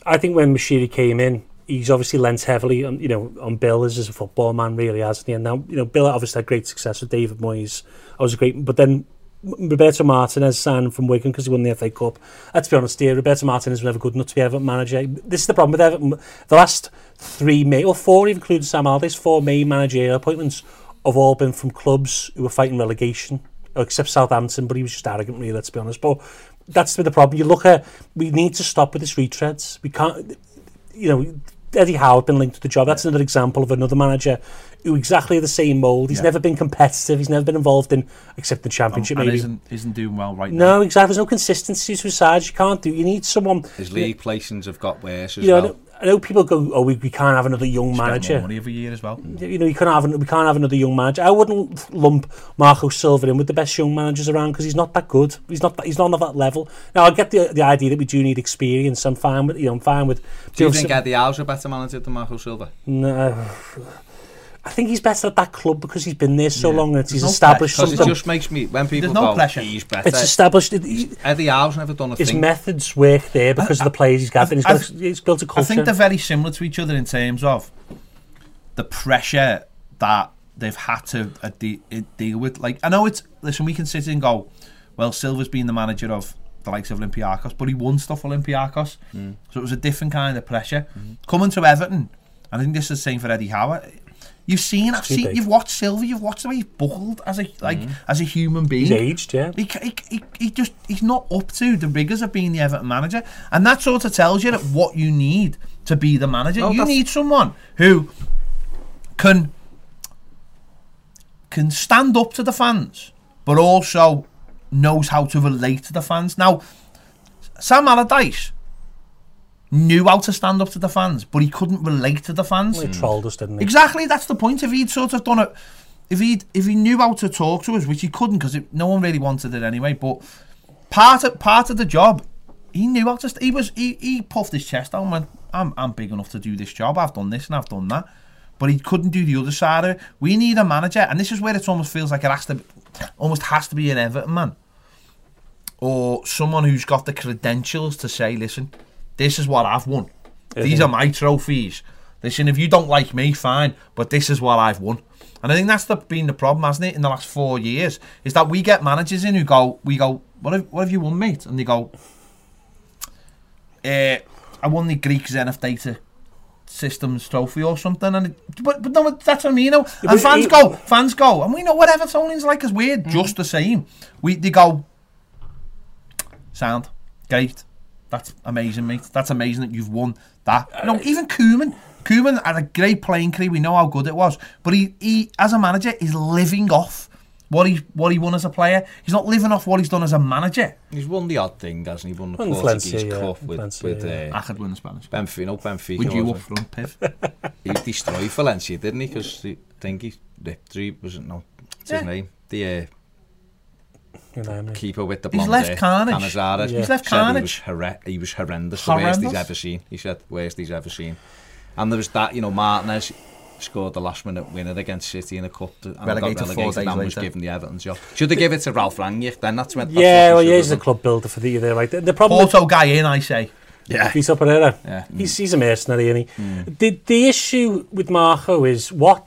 I think when Moshiri came in, he's obviously lent heavily on, you know, on Bill as, as a football man, really, hasn't he? And now, you know, Bill obviously had great success with David Moyes. I was a great, but then Roberto Martinez signed from Wigan because he won the FA Cup. Let's be honest here, Roberto Martinez was never good enough to be Everton manager. This is the problem with Everton. The last three, main, or four, including Sam Allardyce, four main managerial appointments have all been from clubs who were fighting relegation, except Southampton, but he was just arrogant, really, let's be honest. But that's the problem. You look at, we need to stop with this retreads. We can't, you know, Eddie Howe been linked to the job. That's another example of another manager who exactly the same mould. He's Yeah. never been competitive. He's never been involved in, except the championship, oh, and maybe. isn't isn't doing well right now. No, exactly. There's no consistency to his sides. You can't do. You need someone. His league placings have got worse as You know, well. I know people go, oh, we, we can't have another young She's manager. money every year as well. You know, you can't have we can't have another young manager. I wouldn't lump Marco Silva in with the best young managers around because he's not that good. He's not that, he's not on that level. Now I get the the idea that we do need experience. I'm fine with you know I'm fine with. Do you think Eddie Howe's a better manager than Marco Silva? No. I think he's better at that club because he's been there so Yeah. long and he's no established Because it something. just makes me, when people There's no go, pressure. he's better. It's established. It, he- Eddie Howe's never done a his thing. methods work there because of the players he's got. and he's, I- got he's built a I culture. I think they're very similar to each other in terms of the pressure that they've had to uh, de- uh, deal with. Like, I know it's listen, we can sit and go, well, Silva's been the manager of the likes of Olympiacos, but he won stuff for Olympiacos, so it was a different kind of pressure coming to Everton. I think this is the same for Eddie Howe. You've seen, I've seen, you've watched Silva, you've watched the way he's buckled as a like mm. as a human being. he's aged, yeah. He, he, he, he just he's not up to the rigors of being the Everton manager, and that sort of tells you that what you need to be the manager. No, you that's- need someone who can can stand up to the fans, but also knows how to relate to the fans. Now, Sam Allardyce knew how to stand up to the fans, but he couldn't relate to the fans. He trolled us, didn't he? Exactly, that's the point. If he'd sort of done it, if he if he knew how to talk to us, which he couldn't because no one really wanted it anyway. But part of part of the job, he knew how to. St- he was he, he puffed his chest out and went, "I'm I'm big enough to do this job. I've done this and I've done that." But he couldn't do the other side of it. We need a manager, and this is where it almost feels like it has to, almost has to be an Everton man, or someone who's got the credentials to say, "Listen, this is what I've won. These are my trophies. Listen, if you don't like me, fine, but this is what I've won." And I think that's the, been the problem, hasn't it, in the last four years, is that we get managers in who go, we go, what have, what have you won, mate? And they go, uh, I won the Greek Zenith Data Systems trophy or something. And it, but, but no, that's what I mean. You know? And fans go, fans go, and we know what Evertonians like us. We're just the same. We they go, sound great. That's amazing, mate. That's amazing that you've won that. You know, even Koeman. Koeman had a great playing career. We know how good it was, but he, he as a manager, is living off what he what he won as a player. He's not living off what he's done as a manager. He's won the odd thing, hasn't he? Won the Won the Portuguese Valencia, yeah. Cup with, Valencia, with yeah. uh, I could win the Spanish. Benfica, no Benfica. With you was up it? front, Piv. <laughs> <laughs> He destroyed Valencia, didn't he? Because I think he ripped three, was it? No, what's his name? The uh, You know, I mean. keeper with the He's blonde left hair, carnage. Cannavaro. Yeah. He's left said He was, carnage. horre- he was horrendous. The worst he's Horrendous. ever seen. He said, worst he's ever seen. And there was that, you know, Martinez scored the last minute winner against City in a cup. to- And Relegated got four relegated days and was later. given the Everton job. Should they give it to Ralf Rangnick then? That's when. That's Yeah, what well, they yeah, should he's the have club builder for the year there, right? The, the problem with Porto guy in, I say. done. Vitor Pereira, Yeah. Mm. he's, he's a mercenary, isn't he? Mm. The, the issue with Marco is what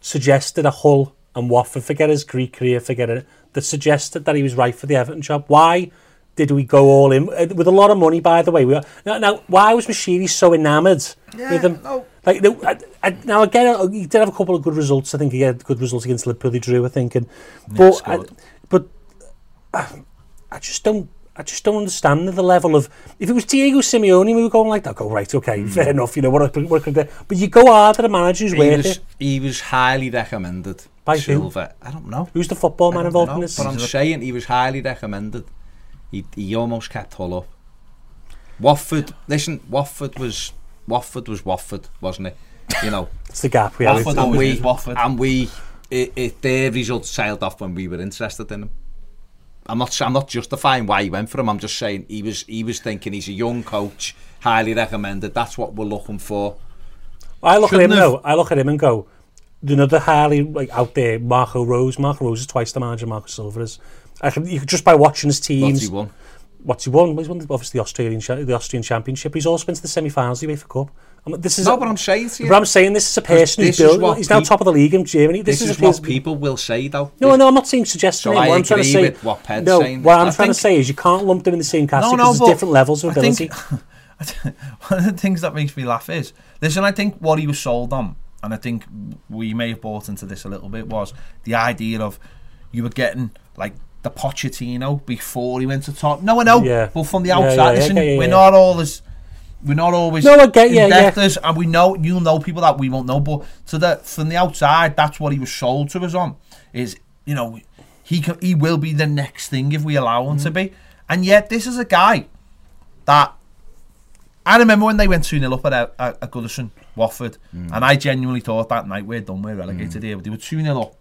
suggested a Hull and Watford, forget his Greek career, forget it, that suggested that he was right for the Everton job. Why did we go all in? Uh, With a lot of money, by the way. We are, now, now, why was Moshiri so enamoured with him? no. Like, I, I, now, again, uh, he did have a couple of good results. I think he had good results against Liverpool, he drew, I think. And, but, I, but uh, I just don't. I just don't understand the level of. If it was Diego Simeone, we were going like that. Go right, okay, Hmm. fair enough. You know what? I- what I could do. But you go hard at a manager who's He worth was, it. he was highly recommended By who? Silva. I don't know. Who's the football man involved know, in this? But I'm saying he was highly recommended. He, he almost kept Hull up. Watford, listen, Watford was Watford was Watford, wasn't it? You know, <laughs> It's the gap we have. Watford and we is Watford. and we it, it, their results sailed off when we were interested in him. I'm not I'm not justifying why he went for him. I'm just saying he was he was thinking he's a young coach, highly recommended. That's what we're looking for. I look at him Shouldn't have- though. I look at him and go, another highly like out there, Marco Rose. Marco Rose is twice the manager Marco Silva is. I can, you could just by watching his What's teams. he won? What's he won? He's won obviously the Australian the Austrian Championship. He's also been to the semi-finals of the UEFA Cup. I mean, this is No, a- but I'm saying to you, but I'm saying this is a person who's built. He's now top of the league in Germany. This, this, is, is what people will say though. No, no, I'm not saying suggesting So it. What I'm trying to say, with what Ped's no, saying. what I'm I trying to say is you can't lump them in the same category no, because but there's different levels of I ability. <laughs> think <laughs> one of the things that makes me laugh is listen. I think what he was sold on, and I think we may have bought into this a little bit, was the idea of you were getting like the Pochettino before he went to top. No, I know, Yeah. but from the outside, yeah, yeah, listen, yeah, yeah, we're not all as we're not always No, I get you, yeah. investors, and we know you'll know people that we won't know. But to the from the outside, that's what he was sold to us on. Is you know he can, he will be the next thing if we allow him to mm. be, and yet this is a guy that I remember when they went 2 0 up at, at, at Goodison, Watford, mm. and I genuinely thought that night we're done, we're relegated mm. here. But they were 2 0 up.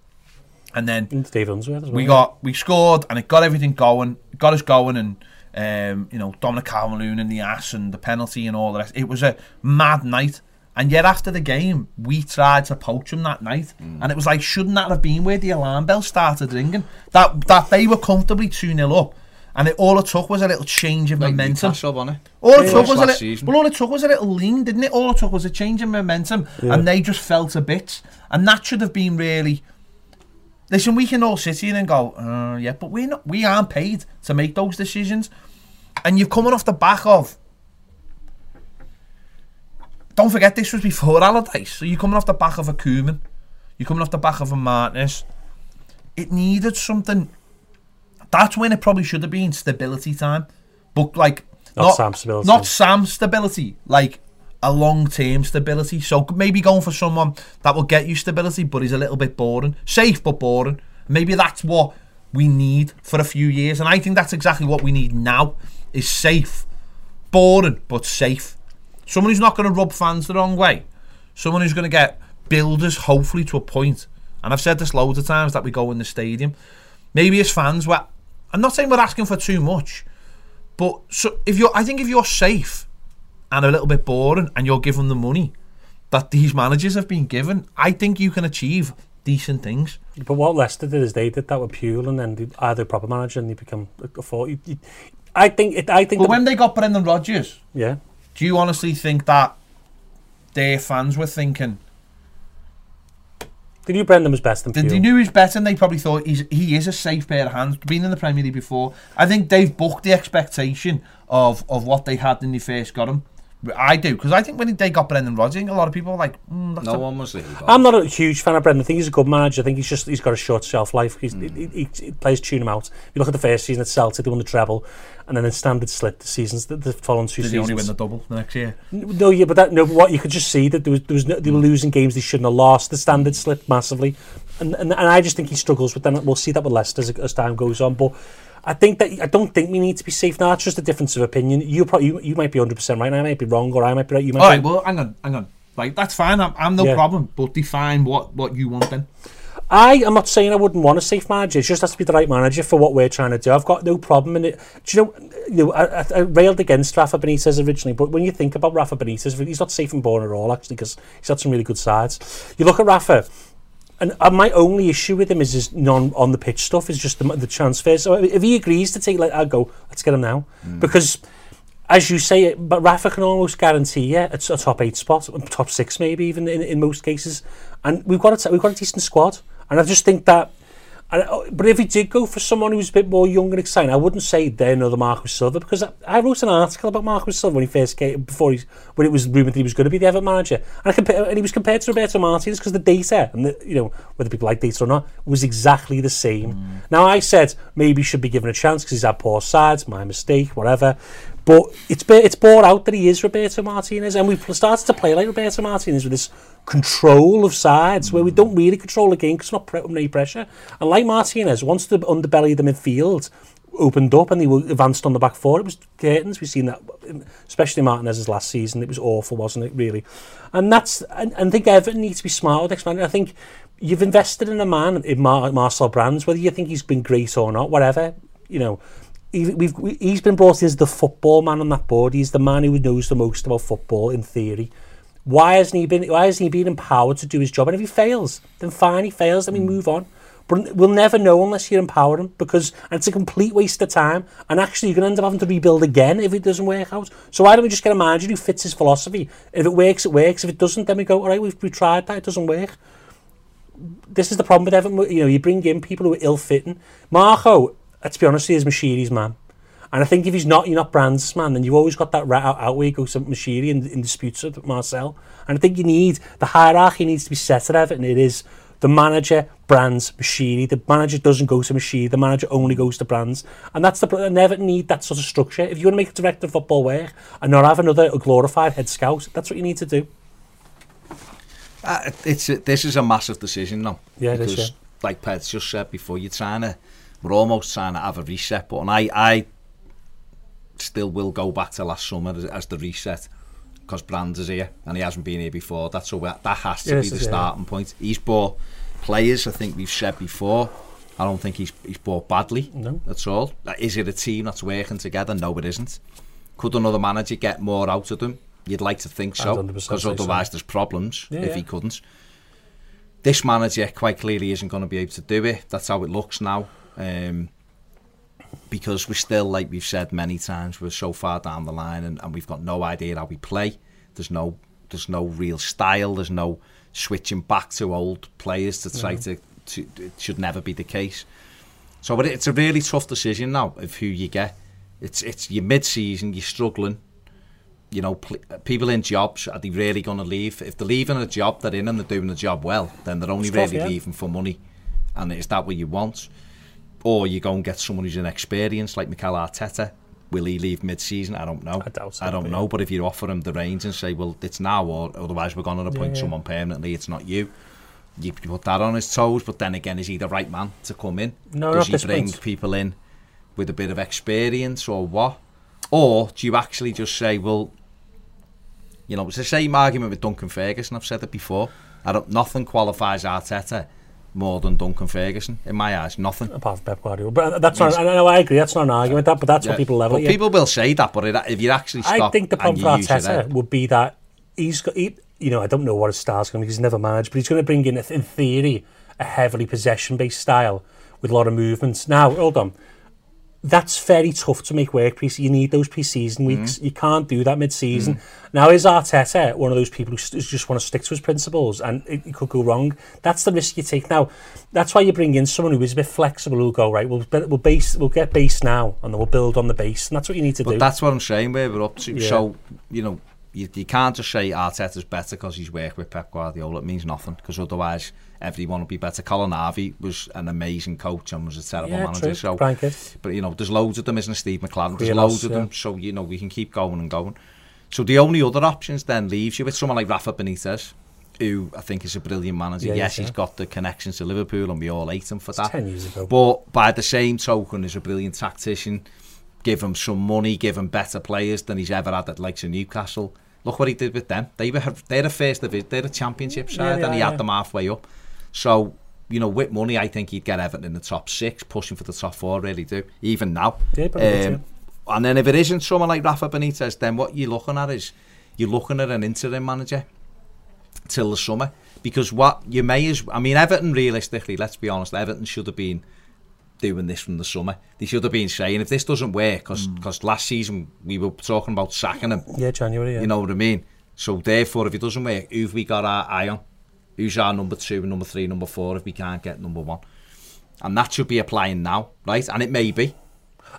And then And Dave Unsworth as well. we got we scored and it got everything going, got us going, and um, you know Dominic Calvert-Lewin in the ass and the penalty and all the rest. It was a mad night, and yet after the game, we tried to poach him that night, mm. and it was like shouldn't that have been where the alarm bell started ringing? That that they were comfortably two 0 up, and it, all it took was a little change of like momentum. Newcastle, it? All it Yeah. took was a little, season. well, all it took was a little lean, didn't it? All it took was a change in momentum, and they just fell to bits. And that should have been really. Listen, we can all sit here and go, uh, yeah, but we're not. We aren't paid to make those decisions, and you're coming off the back of. Don't forget, this was before <laughs> Allardyce, so you're coming off the back of a Koeman, you're coming off the back of a Martinez. It needed something. That's when it probably should have been stability time, but like Not Sam stability. not Sam stability, like a long term stability. So maybe going for someone that will get you stability, but is a little bit boring, safe but boring. Maybe that's what we need for a few years, and I think that's exactly what we need now: is safe, boring but safe. Someone who's not going to rub fans the wrong way. Someone who's going to get builders, hopefully, to a point. And I've said this loads of times that we go in the stadium. Maybe as fans, we're, I'm not saying we're asking for too much, but so if you're, I think if you're safe and a little bit boring, and you're given the money that these managers have been given, I think you can achieve decent things. But what Leicester did is they did that with Puel, and then they are the proper manager, and they become a forty. I think it. I think. But that- when they got Brendan Rodgers, yeah, do you honestly think that their fans were thinking? They knew Brendan was best than They, Puel. they knew he was better, and they probably thought he's he is a safe pair of hands. Been in the Premier League before, I think they've booked the expectation of of what they had when they first got him. I do because I think when they got Brendan Rodgers, I think a lot of people were like, mm, that's No a- one was there. but- I'm not a huge fan of Brendan. I think he's a good manager. I think he's just he's got a short shelf life. He's, Hmm. he, he, he plays tune him out. You look at the first season at Celtic, they won the treble, and then the standard slip the seasons the, the following two Did he seasons. only win the double the next year? No, yeah, but that no. What you could just see that there was there was no, they were losing games they shouldn't have lost. The standard slipped massively, and and, and I just think he struggles with that. We'll see that with Leicester as, as time goes on, but. I think that I don't think we need to be safe now. It's just a difference of opinion. You probably you, you might be hundred percent right, I might be wrong, or I might be right. You might. All be, right, well, hang on, hang on. Like that's fine. I'm, I'm no Yeah. problem. But define what what you want then. I am not saying I wouldn't want a safe manager. It just has to be the right manager for what we're trying to do. I've got no problem in it. Do you know? You know, I, I, I railed against Rafa Benitez originally, but when you think about Rafa Benitez, he's not safe and born at all actually because he's had some really good sides. You look at Rafa. And uh, my only issue with him is his non on the pitch stuff is just the, the transfers. So if he agrees to take, like, I'll go. Let's get him now because, as you say, but Rafa can almost guarantee a, a top eight spot, top six maybe even in, in most cases. And we've got a, we've got a decent squad, and I just think that. And, oh, but if he did go for someone who was a bit more young and exciting, I wouldn't say they're another Marcus Silva because I, I wrote an article about Marcus Silva when he first came, before he, when it was rumoured that he was going to be the Everton manager. And, I compa- and he was compared to Roberto Martinez because the data, and the, you know, whether people like data or not, was exactly the same. Mm. Now, I said maybe he should be given a chance because he's had poor sides, my mistake, whatever. But it's it's brought out that he is Roberto Martinez, and we've started to play like Roberto Martinez with this control of sides where we don't really control the game because we're not under any pressure. And like Martinez, once the underbelly of the midfield opened up and they were advanced on the back four, it was curtains. We've seen that, um, especially Martinez's last season. It was awful, wasn't it? Really, and that's and I think Everton needs to be smart with expanding. I think you've invested in a man in Mar- Marcel Brands, whether you think he's been great or not, whatever. You know, he, we've we, he's been brought in as the football man on that board. He's the man who knows the most about football in theory. Why hasn't he been? Why hasn't he been empowered to do his job? And if he fails, then fine, he fails. Then we hmm. move on. But we'll never know unless you empower him because and it's a complete waste of time. And actually, you're going to end up having to rebuild again if it doesn't work out. So why don't we just get a manager who fits his philosophy? If it works, it works. If it doesn't, then we go, all right, we've, we tried that, it doesn't work. This is the problem with Everton. You know, you bring in people who are ill-fitting. Marco, let's be honest, he is Moshiri's man. And I think if he's not, you're not Brands' man, then you've always got that rat out, out where you go to Moshiri in, in disputes with Marcel. And I think you need, the hierarchy needs to be set at Everton. It is the manager, Brands, Moshiri. The manager doesn't go to Mashiri. The manager only goes to Brands. And that's the, and Everton need that sort of structure. If you want to make a director of football work and not have another glorified head scout, that's what you need to do. Uh, it's a, this is a massive decision now. Yeah, because, is, yeah. like Ped's just said before, you're trying to, we're almost trying to have a reset button. I, I still will go back to last summer as, as the reset because Brand is here and he hasn't been here before. That's so that has to Yes, be the it is, yeah. starting point. He's bought players. I think we've said before. I don't think he's he's bought badly. No. That's all. Is it a team that's working together? No, it isn't. Could another manager get more out of them? You'd like to think so, because say so. otherwise there's problems Yeah, if yeah. he couldn't. This manager quite clearly isn't going to be able to do it. That's how it looks now. Um, because we're still, like we've said many times, we're so far down the line and, and we've got no idea how we play. There's no there's no real style. There's no switching back to old players to try to, to. It should never be the case. So, but it's a really tough decision now of who you get. It's it's your mid-season, you're struggling. You know, pl- people in jobs are they really going to leave? If they're leaving a job they're in and they're doing the job well, then they're only It's tough, really yeah. leaving for money. And is that what you want? Or you go and get someone who's inexperienced, like Mikel Arteta. Will he leave mid-season? I don't know. I doubt I don't but know. yeah. But if you offer him the reins and say, well, it's now, or otherwise we're going to appoint yeah. someone permanently, it's not you. You put that on his toes. But then again, is he the right man to come in? No, Does he bring point. people in with a bit of experience or what? Or do you actually just say, well, you know, it's the same argument with Duncan Ferguson. I've said it before. I don't, nothing qualifies Arteta more than Duncan Ferguson in my eyes. Nothing. Apart from Pep Guardiola. But uh, that's not, I know, I agree, that's not an argument, that, but that's Yeah. what people level people will say that, but it, if you actually I think the problem for Arteta would be that he's got, he, you know, I don't know what his style's going to be he's never managed, but he's going to bring in, in theory, a heavily possession-based style with a lot of movements. Now, hold on. That's very tough to make work. You need those pre-season Mm-hmm. weeks. You can't do that mid-season. Now, is Arteta one of those people who just want to stick to his principles and it, it could go wrong? That's the risk you take. Now, that's why you bring in someone who is a bit flexible. Who'll go right. We'll we'll base. We'll get base now, and then we'll build on the base. And that's what you need to But do. that's what I'm saying. Where we're up to. Yeah. So you know, you, you can't just say Arteta's better because he's worked with Pep Guardiola. It means nothing because otherwise everyone will be better. Colin Harvey was an amazing coach and was a terrible yeah, manager. true. So, but you know, there's loads of them, isn't there, Steve McClaren? There's loads of yeah. them. So you know, we can keep going and going. So the only other options then leaves you with someone like Rafa Benitez. Who I think is a brilliant manager. Yeah, yes, he's got the connections to Liverpool, and we all hate him for that. Ten years ago. But by the same token, is a brilliant tactician. Give him some money, give him better players than he's ever had at likes of Newcastle. Look what he did with them. They were they're a first division, they're a championship side, Yeah, and he had them halfway up. So you know, with money, I think he'd get Everton in the top six, pushing for the top four. Really do, even now. Yeah, Um, and then if it isn't someone like Rafa Benitez, then what you're looking at is you're looking at an interim manager till the summer because what you may as I mean Everton realistically let's be honest Everton should have been doing this from the summer they should have been saying if this doesn't work because last season we were talking about sacking him Yeah, January. Yeah. you know what I mean so therefore if it doesn't work who've we got our eye on who's our number two number three number four if we can't get number one and that should be applying now right and it may be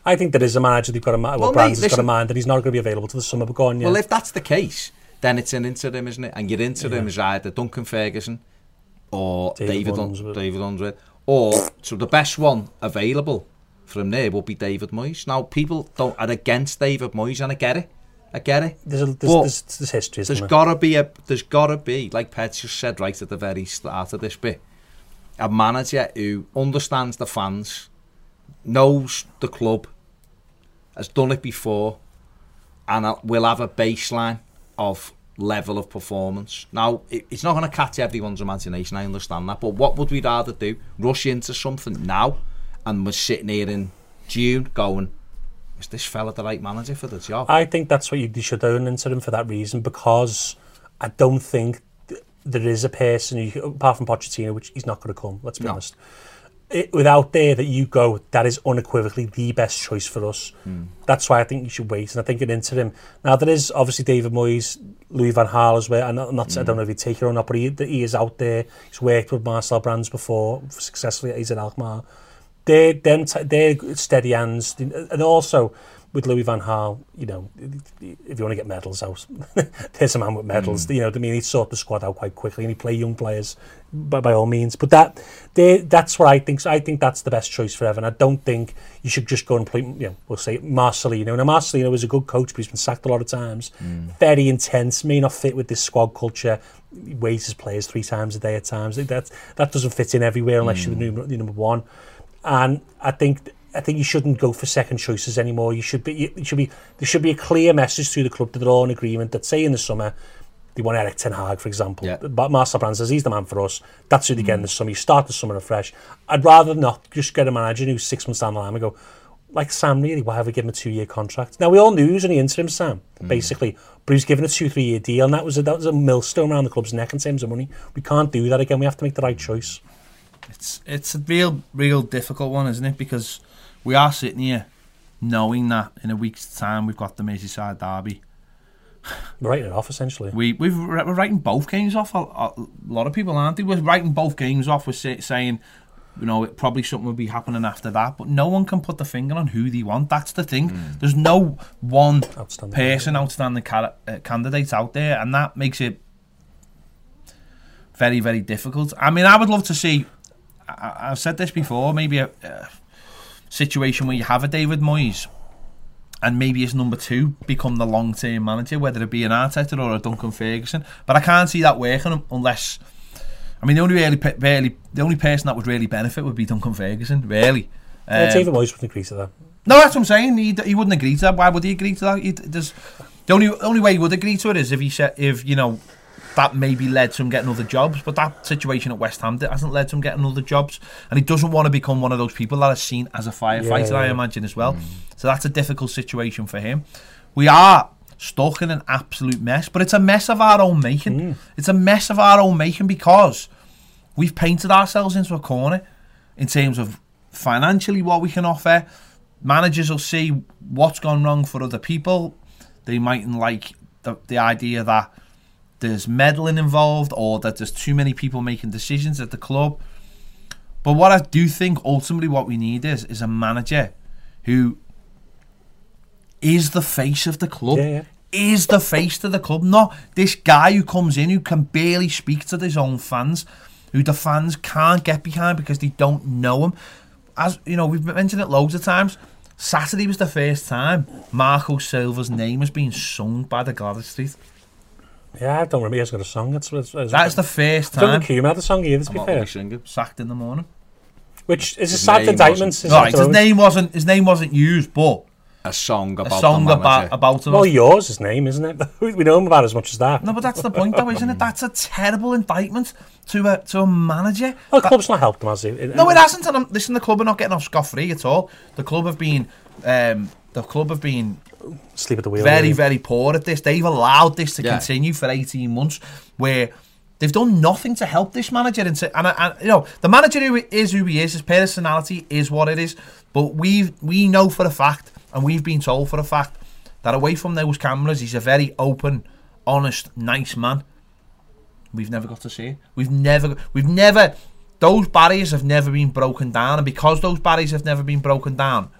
I think there is a manager who's got a mind. well, well Brands has got a mind that he's not going to be available to the summer. But go on, yeah. Well, if that's the case, then it's an interim, isn't it? And your interim Yeah. is either Duncan Ferguson or David David David, Unsworth. David Unsworth, or so the best one available from there would be David Moyes. Now, people don't are against David Moyes, and I get it. I get it. There's, a, there's, But there's, there's history, isn't There's there? gotta be a. There's gotta be, like Ped just said right at the very start of this bit, a manager who understands the fans, knows the club, has done it before, and will have a baseline of level of performance. Now, it, it's not going to catch everyone's imagination. I understand that, but what would we rather do? Rush into something now, and we're sitting here in June going, "Is this fella the right manager for the job?" I think that's what you, you should do an interim for that reason because I don't think th- there is a person, who, apart from Pochettino, which he's not going to come, let's be No. honest, it, without there that you go, that is unequivocally the best choice for us. Hmm. That's why I think you should wait. And I think an interim. Now, there is obviously David Moyes, Louis Van Gaal as well. And I'm not, I hmm. don't know if he'd take it or not, but he, he is out there. He's worked with Marcel Brands before successfully. He's at Alkmaar. They're, them t- they're steady hands. And also, with Louis Van Gaal, you know, if you want to get medals out, <laughs> there's a man with medals. Mm. You know, I mean, he sort the squad out quite quickly, and he play young players by, by all means. But that, they, that's what I think. So I think that's the best choice for Evan. I don't think you should just go and play. You know, we'll say Marcelino. Now Marcelino is a good coach, but he's been sacked a lot of times. Mm. Very intense, may not fit with this squad culture. He weighs his players three times a day at times. That that doesn't fit in everywhere unless you're the mm. number, the number one. And I think I think you shouldn't go for second choices anymore. You should be you should be there should be a clear message through the club that they're all in agreement that say in the summer they want Erik Ten Hag, for example. Yeah. But Marcel Brand says he's the man for us. That's who they get in mm. the summer. You start the summer afresh. I'd rather not just get a manager who's six months down the line and go, like Sam, really, why have we given him a two year contract? Now, we all knew he was the interim, Sam, mm. basically, but he was given a two, three year deal, and that was, a, that was a millstone around the club's neck in terms of money. We can't do that again. We have to make the right choice. It's it's a real real difficult one, isn't it? Because we are sitting here knowing that in a week's time we've got the Merseyside derby. We're writing it off, essentially. We we've, we're writing both games off. A, a lot of people aren't they? We're writing both games off. We're say, saying, you know, it, probably something will be happening after that. But no one can put the finger on who they want. That's the thing. There's no one Outstanding. person, outstanding ca- uh, candidate out there, and that makes it very, very difficult. I mean, I would love to see. I, I've said this before. Maybe a, a situation where you have a David Moyes, and maybe his number two become the long term manager, whether it be an Arteta or a Duncan Ferguson. But I can't see that working unless. I mean, the only really, really, the only person that would really benefit would be Duncan Ferguson. Really. Um, David Moyes wouldn't agree to that. no, that's what I'm saying. He, he wouldn't agree to that. Why would he agree to that? He, there's, the only only way he would agree to it is if he said if you know that maybe led to him getting other jobs. But that situation at West Ham hasn't led to him getting other jobs, and he doesn't want to become one of those people that is seen as a firefighter. Yeah, I imagine as well. Mm. So that's a difficult situation for him. We are stuck in an absolute mess, but it's a mess of our own making. Mm. It's a mess of our own making because we've painted ourselves into a corner in terms of financially what we can offer. Managers will see what's gone wrong for other people. They mightn't like the, the idea that there's meddling involved or that there's too many people making decisions at the club. But what I do think ultimately what we need is is a manager who is the face of the club. Yeah, yeah. Is the face to the club, not this guy who comes in who can barely speak to his own fans, who the fans can't get behind because they don't know him. As you know, we've mentioned it loads of times. Saturday was the first time Marco Silva's name has been sung by the Gladys Street. Yeah, I don't remember he's got a song. It's, it's, it's, That's the first I don't time think Koeman had a song either, to I'm be not fair. really singing. sacked in the morning. Which is a sad name indictment. wasn't- is Right, his name wasn't his name wasn't used, but A song about a about song the about manager. about him. Well, yours, his name, isn't it? <laughs> we know him about as much as that. no, but that's the point, though, isn't it? That's a terrible indictment to a to a manager. Well, the club's not helped him, has he? No, it hasn't. And I'm, listen, the club are not getting off scot free at all. The club have been, um, the club have been Sleep at the wheel. very, really. very poor at this. They've allowed this to Yeah. continue for 18 months, where they've done nothing to help this manager. And, and, and you know, the manager who is who he is, his personality is what it is. But we we know for a fact, and we've been told for a fact, that away from those cameras, he's a very open, honest, nice man. We've never got to see it. We've never, we've never, those barriers have never been broken down, and because those barriers have never been broken down,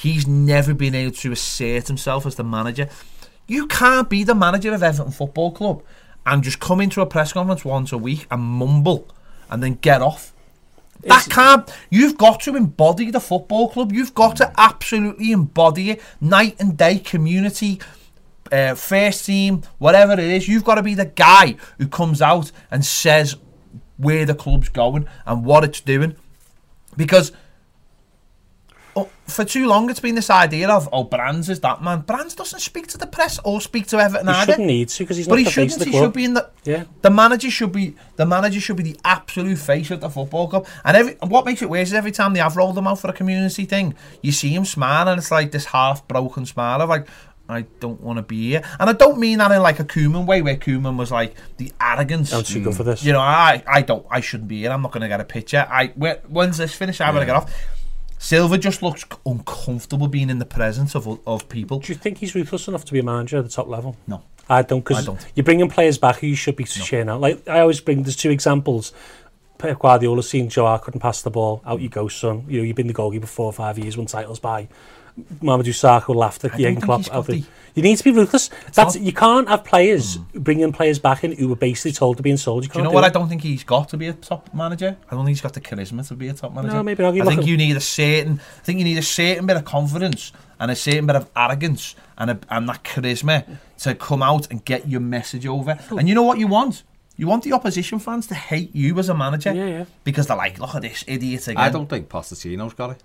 he's never been able to assert himself as the manager. You can't be the manager of Everton Football Club and just come into a press conference once a week and mumble and then get off. That can't. You've got to embody the football club. You've got to absolutely embody it, night and day, community, uh, first team, whatever it is. You've got to be the guy who comes out and says where the club's going and what it's doing, because. Oh, For too long, it's been this idea of oh, Brands is that man. Brands doesn't speak to the press or speak to Everton He either. shouldn't need to because he's But not he the face shouldn't. of the He club. should be in the. Yeah. The manager should be the manager should be the absolute face of the football club. And every and what makes it worse is every time they have rolled him out for a community thing, you see him smile and it's like this half broken smile of like. I don't want to be here, and I don't mean that in like a Koeman way, where Koeman was like the arrogance. I'm too good for this. You know, I I don't, I shouldn't be here. I'm not going to get a picture. I where, when's this finish? I'm going to get off. Silva just looks uncomfortable being in the presence of of people. Do you think he's ruthless enough to be a manager at the top level? No. I don't, because you're bringing players back who you should be sharing out. Like I always bring, there's two examples. Pep Guardiola seen Joe couldn't pass the ball. Out you go, son. You know, you've been the goalkeeper for four or five years, won titles by. Mamadou Sakho laughed at I Jurgen don't Klopp. out the- the- You need to be ruthless. That's not- you can't have players mm. bringing players back in who were basically told to be insulted. You Do you know what it. I don't think he's got to be a top manager? I don't think he's got the charisma to be a top manager. No, maybe not. You I think at- you need a certain. I think you need a certain bit of confidence and a certain bit of arrogance and a, and that charisma to come out and get your message over. And you know what you want? You want the opposition fans to hate you as a manager. Yeah, yeah. Because they're like, look at this idiot again. I don't think Pochettino's got it.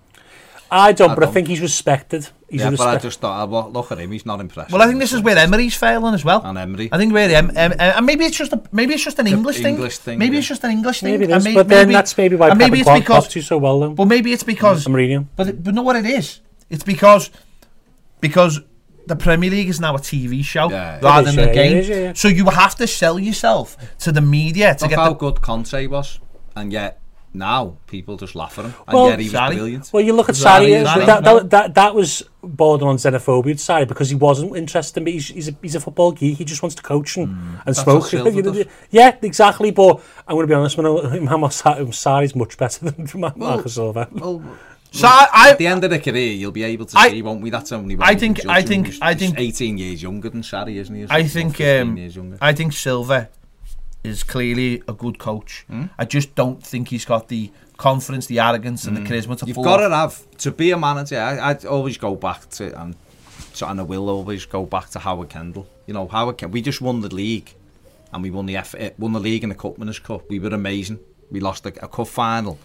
I don't, I but I don't. think he's respected. He's yeah, a but I just thought, uh, well, look at him. He's not impressed. Well, I think this is where Emery's failing as well. And Emery. I think where em, em, em, and maybe it's just a maybe it's just an English thing. English thing, Maybe yeah. it's just an English thing. Maybe it and is, but then that's maybe why Pep maybe and it's Klopp because cost you so well, though. But maybe it's because Mourinho. But but know what it is? It's because because the Premier League is now a TV show Yeah. rather It is, than a game. it is, yeah, yeah. So you have to sell yourself to the media to Look get how the. good Conte was, and yet now people just laugh at him, and Well, yet he was Sarri. brilliant. Well, you look at Sarri Sarri, is that, right, that, no? that, that, that was borderline xenophobia to Sarri because he wasn't interested in me. He's, he's, a, he's a football geek. He just wants to coach and, and smoke. what Silva You know, does. yeah, exactly. But I'm going to be honest, man, Sarri's much better than <laughs> Mar- Marcus Silva. Well, <laughs> So I, I at the end of the career, you'll be able to I- see, won't we? That's only. I think- I think- I think- 18 years younger than Sarri, isn't he? or I think 15 um, years younger. I think Silva is clearly a good coach. Hmm? I just don't think he's got the confidence, the arrogance, and the charisma to You've got to have to be a manager. I, I always go back to and so, and I will always go back to Howard Kendall. You know, Howard Kendall. We just won the league, and we won the F, eh, won the league and the Cup Winners' Cup. We were amazing. We lost a, a cup final.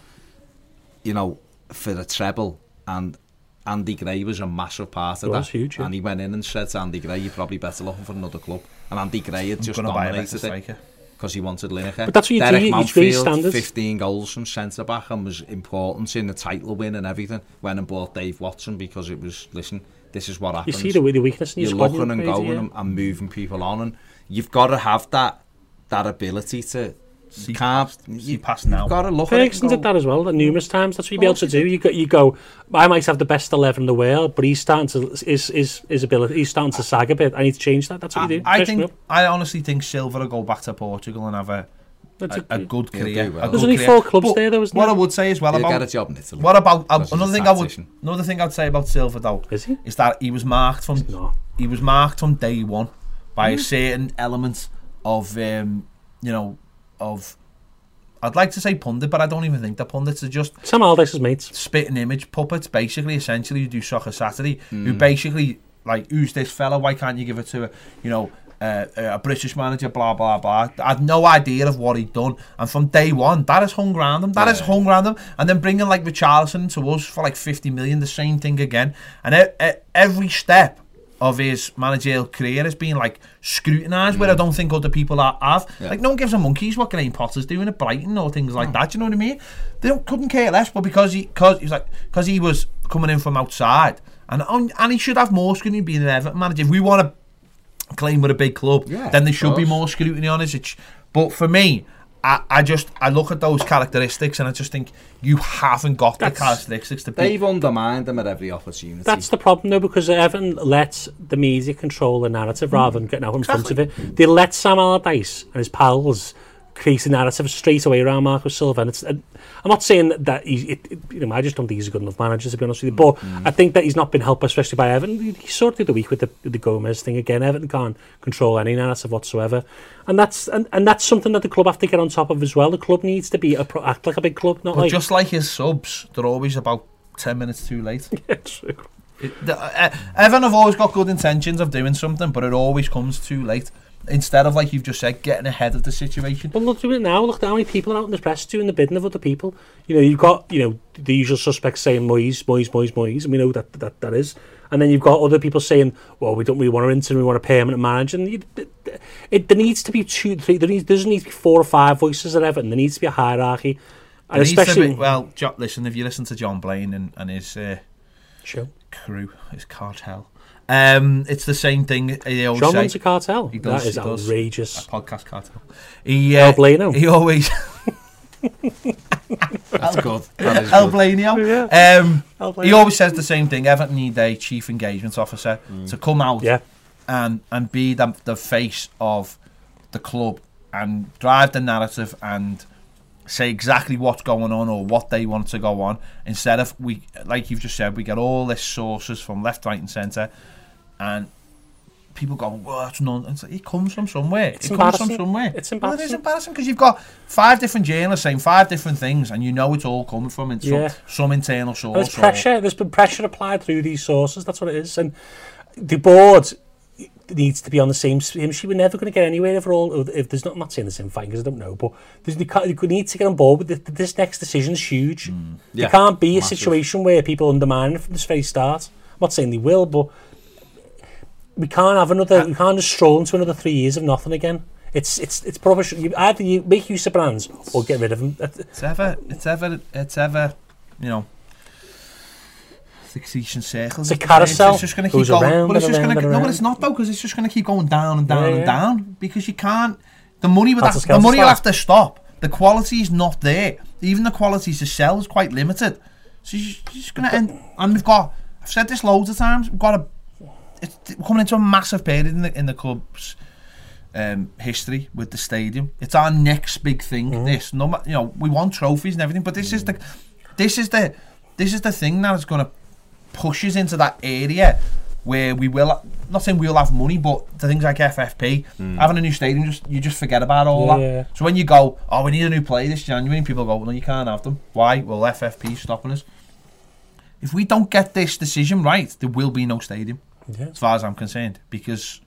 You know, for the treble, and Andy Gray was a massive part of It that. was huge, yeah. And he went in and said to Andy Gray, "You're probably better looking for another club." And Andy Gray had just gonna buy a dominated it striker. Because he wanted Lineker. But that's what you do, Derek you- you standards. 15 goals from centre back and was important in the title win and everything. Went and bought Dave Watson because it was listen, this is what happens. You see the, the weakness in your You're squad. looking and going yeah. and, and moving people on, and you've got to have that that ability to. See You can't. past- see past now. You've got to look Ferguson at it. did that as well, that numerous times. That's what you'd be able to do. You go, you go. I might have the best eleven in the world, but he's starting to his his his ability. He's starting to sag a bit. I need to change that. That's what you do. I Freshen think up. I honestly think Silva will go back to Portugal and have a a, a good career. do well. a There's good only career. four clubs But there, though, isn't What there? I would say as well He'll about get a job in Italy. what about uh, Because he's a another thing I would another thing I'd say about Silva though Is he? is that he was marked from he was marked from day one by Hmm. a certain element of um, you know of I'd like to say pundit, but I don't even think the pundits are just Sam Allardyce's mates. spitting image puppets, basically, essentially, who do Soccer Saturday, Hmm. who basically, like, who's this fella? Why can't you give it to a, you know, uh, a British manager, blah, blah, blah. I had no idea of what he'd done. And from day one, that has hung around him. That has hung around him. And then bringing, like, Richarlison to us for, like, 50 million, the same thing again. And e- e- every step of his managerial career has been, like, scrutinised, where I mm. don't think other people are, have. Like, no one gives a monkeys what Graham Potter's doing at Brighton or things like mm. that. Do you know what I mean? They don't, couldn't care less, but because he, cause he was like, because he was coming in from outside, and and he should have more scrutiny being an Everton manager. If we want to claim we're a big club, Yeah, then there should be more scrutiny on us. It's, but for me, I, I just I look at those characteristics and I just think you haven't got That's- the characteristics to be. They've undermined them at every opportunity. That's the problem, though, because Everton let the media control the narrative hmm. rather than getting out in front of it. They let Sam Allardyce and his pals create a narrative straight away around Marco Silva. And it's, and I'm not saying that he's, it, it, you know, I just don't think he's a good enough manager to be honest with you. But Mm. I think that he's not been helped, especially by Everton. He, he sort of did the week with the, the Gomes thing again. Everton can't control any narrative whatsoever, and that's and, and that's something that the club have to get on top of as well. The club needs to be a pro, act like a big club, not But like just like his subs, they're always about 10 minutes too late. <laughs> yeah, true. It, the, uh, Evan have always got good intentions of doing something, but it always comes too late. Instead of, like you've just said, getting ahead of the situation. Well, look, do it now. Look how many people are out in the press doing the bidding of other people. You know, you've got, you know, the usual suspects saying Moyes, Moyes, Moyes, Moyes, and we know that that, that is. And then you've got other people saying, well, we don't really want to interim, we want a permanent manager. And you, it, it, there needs to be two, three, there, needs, there doesn't need to be four or five voices at Everton. There needs to be a hierarchy. And needs especially... be- well, listen, if you listen to John Blaine and, and his uh, Sure. crew, his cartel, um, it's the same thing. They always John say, runs a cartel. He does, that is he does. outrageous. a podcast cartel. He, El uh, Blano. he always <laughs> That's good. That is El good. Blanio. Yeah. Um, El he always says the same thing. Everton need a chief engagement officer to come out Yeah. and and be the, the face of the club and drive the narrative and say exactly what's going on or what they want to go on instead of we like you've just said we get all this sources from left right and centre and people go well that's nonsense it comes from somewhere It's it comes from somewhere It's well, it is embarrassing. embarrassing because you've got five different journalists saying five different things and you know it's all coming from in some, Yeah. some internal source There's or- pressure. There's been pressure applied through these sources. That's what it is. And the board needs to be on the same sheet. We're never going to get anywhere if, all, if there's not. I'm not saying there's infighting because I don't know, but there's you can't- you need to get on board with this, this next decision is huge. Mm. Yeah, there can't be a situation where people undermine it from this very start. I'm not saying they will, but we can't have another, we can't just stroll into another three years of nothing again. It's it's it's rubbish. You either you make use of brands or get rid of them. It's ever, it's ever, it's ever, you know. Succession circles. It's a carousel. It's just going to keep going. Around, but it's just going to no, but it's not though because it's just going to keep going down and down yeah, yeah. and down because you can't. The money with that, the money will have to stop. The quality is not there. Even the quality to sell is quite limited. So you're just going to end. And we've got. I've said this loads of times. We've got a It's we're coming into a massive period in the in the club's um, history with the stadium. It's our next big thing. Mm-hmm. This, no, you know, we want trophies and everything, but this is the, this is the, this is the thing that is going to push us into that area where we will. Not saying we'll have money, but the things like FFP, having a new stadium, just you just forget about all Yeah, that. So when you go, oh, we need a new player this January, people go, well, no, you can't have them. Why? Well, FFP stopping us. If we don't get this decision right, there will be no stadium, Yeah. as far as I'm concerned, because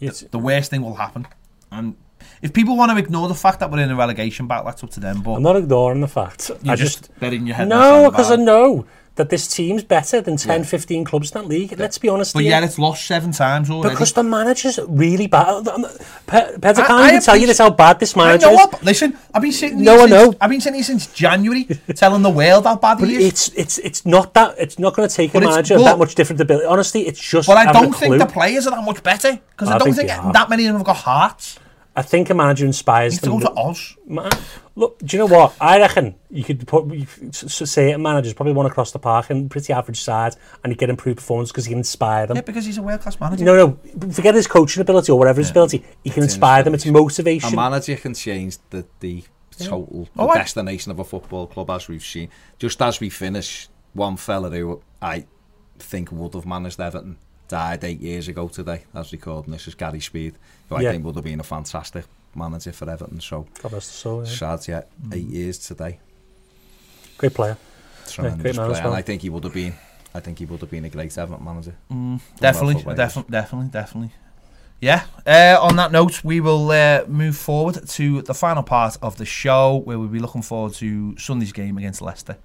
It's, the worst thing will happen. And if people want to ignore the fact that we're in a relegation battle, that's up to them. But I'm not ignoring the fact. I just, just betting your head. no, because I know that this team's better than 10, 15 clubs in that league. Let's be honest But here. yet it's lost seven times already. because the manager's really bad. Um, um, Pe- Pez, I I- can't I even tell you this how bad this manager I know is. Listen, I've been sitting. No, here I know. I've been sitting here since January, telling the world how bad But he is. it's it's it's not that it's not going to take But a manager but- that much different ability. Honestly, it's just. But I don't think the players are that much better because I, I don't think think, that many of them have got hearts. I think a manager inspires Need to them. go to Oz. Ma- Look, do you know what? I reckon you could put you could s- s- say a manager's probably one across the park and pretty average side, and you get improved performance because he can inspire them. Yeah, because he's a world class manager. No, no, forget his coaching ability or whatever his ability. He can It's inspire them. It's motivation. A manager can change the, the total oh, the Oh, I- destination of a football club, as we've seen. Just as we finish, one fella who I think would have managed Everton died eight years ago today, as recording this is Gary Speed, who I think would have been a fantastic manager for Everton. So God bless the soul. Yeah. sad, yeah, eight years today. Great player. Tremendous great player, well. and I think he would have been. I think he would have been a great Everton manager. Definitely, Well, definitely, definitely, definitely. Yeah. Uh, on that note, we will uh, move forward to the final part of the show, where we'll be looking forward to Sunday's game against Leicester.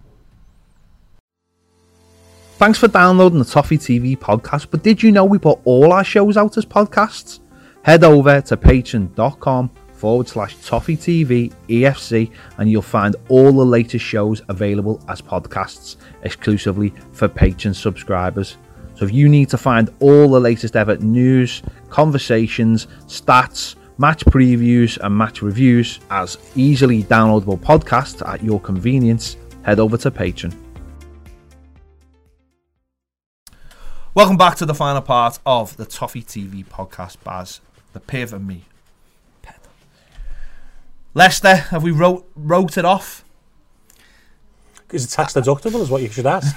Thanks for downloading the Toffee TV podcast. But did you know we put all our shows out as podcasts? Head over to patreon.com forward slash Toffee TV EFC and you'll find all the latest shows available as podcasts exclusively for Patreon subscribers. So if you need to find all the latest ever news, conversations, stats, match previews, and match reviews as easily downloadable podcasts at your convenience, head over to Patreon. Welcome back to the final part of the Toffee TV podcast, Baz, the Piv and me. Pet. Leicester, have we wrote wrote it off? Is it tax deductible? Is what you should ask.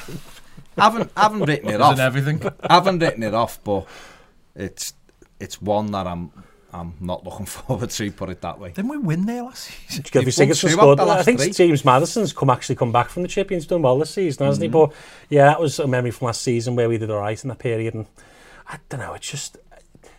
I <laughs> haven't, haven't written it Is off. it everything? Haven't written it off, but it's it's one that I'm I'm not looking <laughs> forward to. Put it that way. Didn't we win there last season? Did you You've get your won tickets two for out squad? the last I think three. James Maddison's come actually come back from the chip. He's done well this season, hasn't he? Mm-hmm. But yeah, that was a memory from last season where we did all right in that period. And I don't know, it's just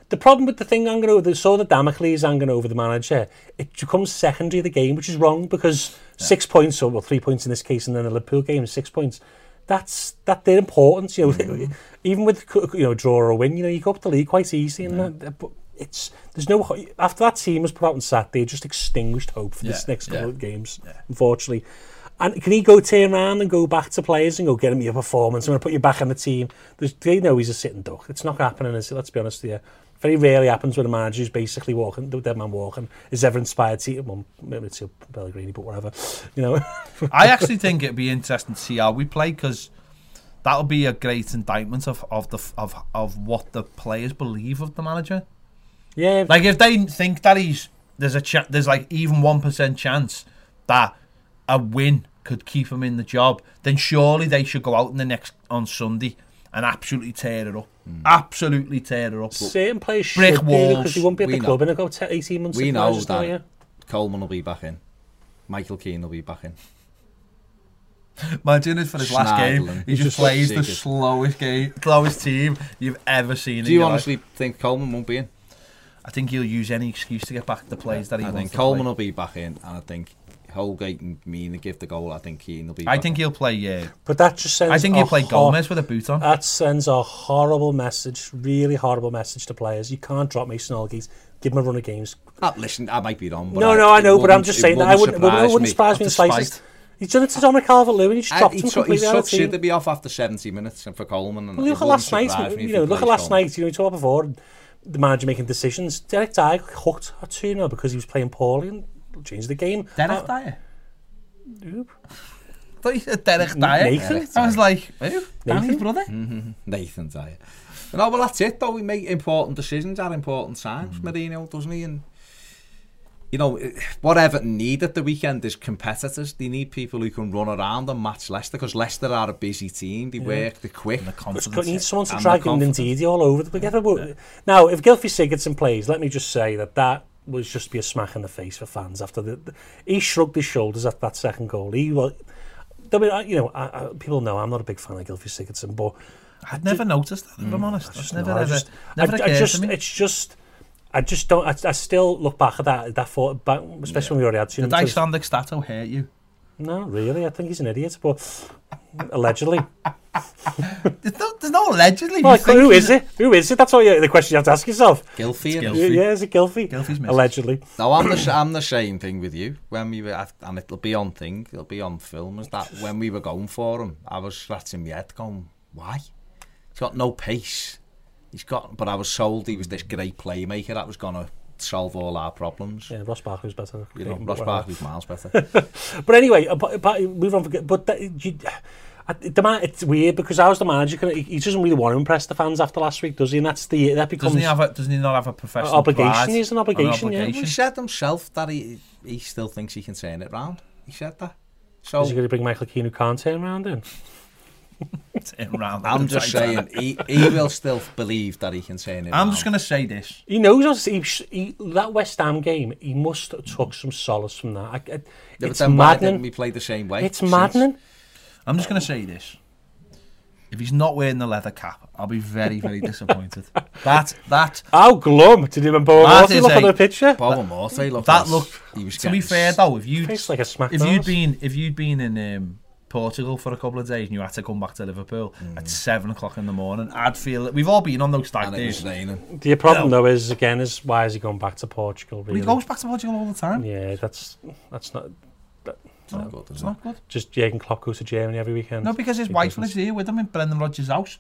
the problem with the thing hanging over the so the Damocles hanging over the manager. It becomes secondary the game, which is wrong because six points or well three points in this case, and then the Liverpool game is six points. That's that they're important. You know, mm-hmm. even with you know draw or win, you know you go up the league quite easy, and that, but it's there's no after that team was put out on Saturday, it just extinguished hope for this next couple yeah, of games. Unfortunately, and can he go turn around and go back to players and go get him your performance? I'm going to put you back on the team. There's, they know he's a sitting duck. It's not happening. Is it? Let's be honest here. Very rarely happens when a manager is basically walking, the dead man walking, is ever inspired to, well, maybe it's Pellegrini, but whatever. You know, <laughs> I actually <laughs> think it'd be interesting to see how we play because that'll be a great indictment of of the of of what the players believe of the manager. Yeah. Like if they think that he's there's a ch- there's like even one percent chance that a win could keep him in the job, then surely they should go out in the next on Sunday and absolutely tear it up. Hmm. Absolutely tear it up. certain players Brick should walls, because he won't be at we the club know. in about 10, 18 months. We if know not, just that. yeah. Coleman will be back in. Michael Keane will be back in. <laughs> Imagine if for his last game Schneiderlin. he just just plays the slowest game, slowest team you've ever seen. Do in you your life. honestly think Coleman won't be in? I think he'll use any excuse to get back the plays that he I wants think to Coleman play. will be back in, and I think Holgate and Mina give the goal. I think Keane will be. I back think in. he'll play. Yeah, But that just sends I think a he'll play hor- Gomes with a boot on. That sends a horrible message, really horrible message to players. You can't drop Mason Holgate. Give him a run of games. Ah, listen, I might be wrong. But no, I, no, I know, but I'm just saying that I wouldn't, surprise it wouldn't me. surprise me in the Out of slightest. He's done it to Dominic Calvert-Lewin. He just And dropped he him took, he completely out of the team. should be off after 70 minutes for Coleman. And Well, look at last night. surprise me if You know, look at last night. You know, we talked before the manager making decisions. Derek Dyer hooked at 2 0 because he was playing poorly and changed the game. Derek uh, Dyer? Oop. Thought you said Derek Dyer. Nathan? I was like, who? Danny's brother? Mm-hmm. Nathan Dyer. No, well that's it though, we make important decisions at important times, mm-hmm. mm. Marino, doesn't he? And you know, what Everton need at the weekend is competitors. They need people who can run around and match Leicester, because Leicester are a busy team. They work, they're quick. And the It's confidence. got, needs someone to And drag the him confidence. indeed all over the place. Now, if Gylfi Sigurdsson plays, let me just say that that was just be a smack in the face for fans after the, the he shrugged his shoulders at that second goal. He was, I mean, I- you know, I, I, people know I'm not a big fan of Gylfi Sigurdsson, but I'd never noticed that. If I'm hmm, honest, just I've never know, I ever, just, never I, I just, to me. it's just, I just don't. I, I still look back at that that thought, back, especially when we already had two. Did Icelandic Stato hurt you? No, really, I think he's an idiot, but allegedly. There's no, there's no allegedly. Well, You think who he's is it? Who is it? That's all you, the question you have to ask yourself. Gylfi. Gylfi. Yeah, is it Gylfi? Gylfi's missing. Allegedly. No, I'm the, s- I'm the same thing with you. When we were, and it'll be on thing, it'll be on film, is that when we were going for him, I was scratching my head going, why? He's got no pace. he's got, but I was sold he was this great playmaker that was going to solve all our problems. Yeah, Ross Barkley's better. You know, Ross Barkley's miles better. <laughs> but anyway, uh, move on. forget but that, you, the man, it's weird because I was the manager? He, he doesn't really want to impress the fans after last week, does he? And that's the that becomes doesn't he, have a, doesn't he not have a professional obligation? Pride? He's an obligation. An obligation. Yeah. He said himself that he he still thinks he can turn it round. He said that. So is he going to bring Michael Keane who can't turn around in <laughs> Turn around I'm just saying he, he will still believe that he can turn it I'm round. just going to say this. He knows us. He, he, that West Ham game, he must have took some solace from that. I, I, Yeah, but it's then why didn't maddening. we play the same way? It's since? maddening. I'm just going to say this. If he's not wearing the leather cap, I'll be very, very disappointed. <laughs> that that How glum did him and Bowen That Morty look a- on the picture? Bob and Morte looked that like look. he was To be fair though, if you Tastes like a smack if you'd been if you'd been in um, Portugal for a couple of days and you had to come back to Liverpool at mm. seven o'clock in the morning, I'd feel we've all been on those stag and days. The problem No. though is again is why is he going back to Portugal? Really? he goes back to Portugal all the time. Yeah, that's that's not It's not good, is It's it? not good. just Jurgen Klopp goes to Germany every weekend. No, because his He wife doesn't. lives here with him in Brendan Rodgers' house.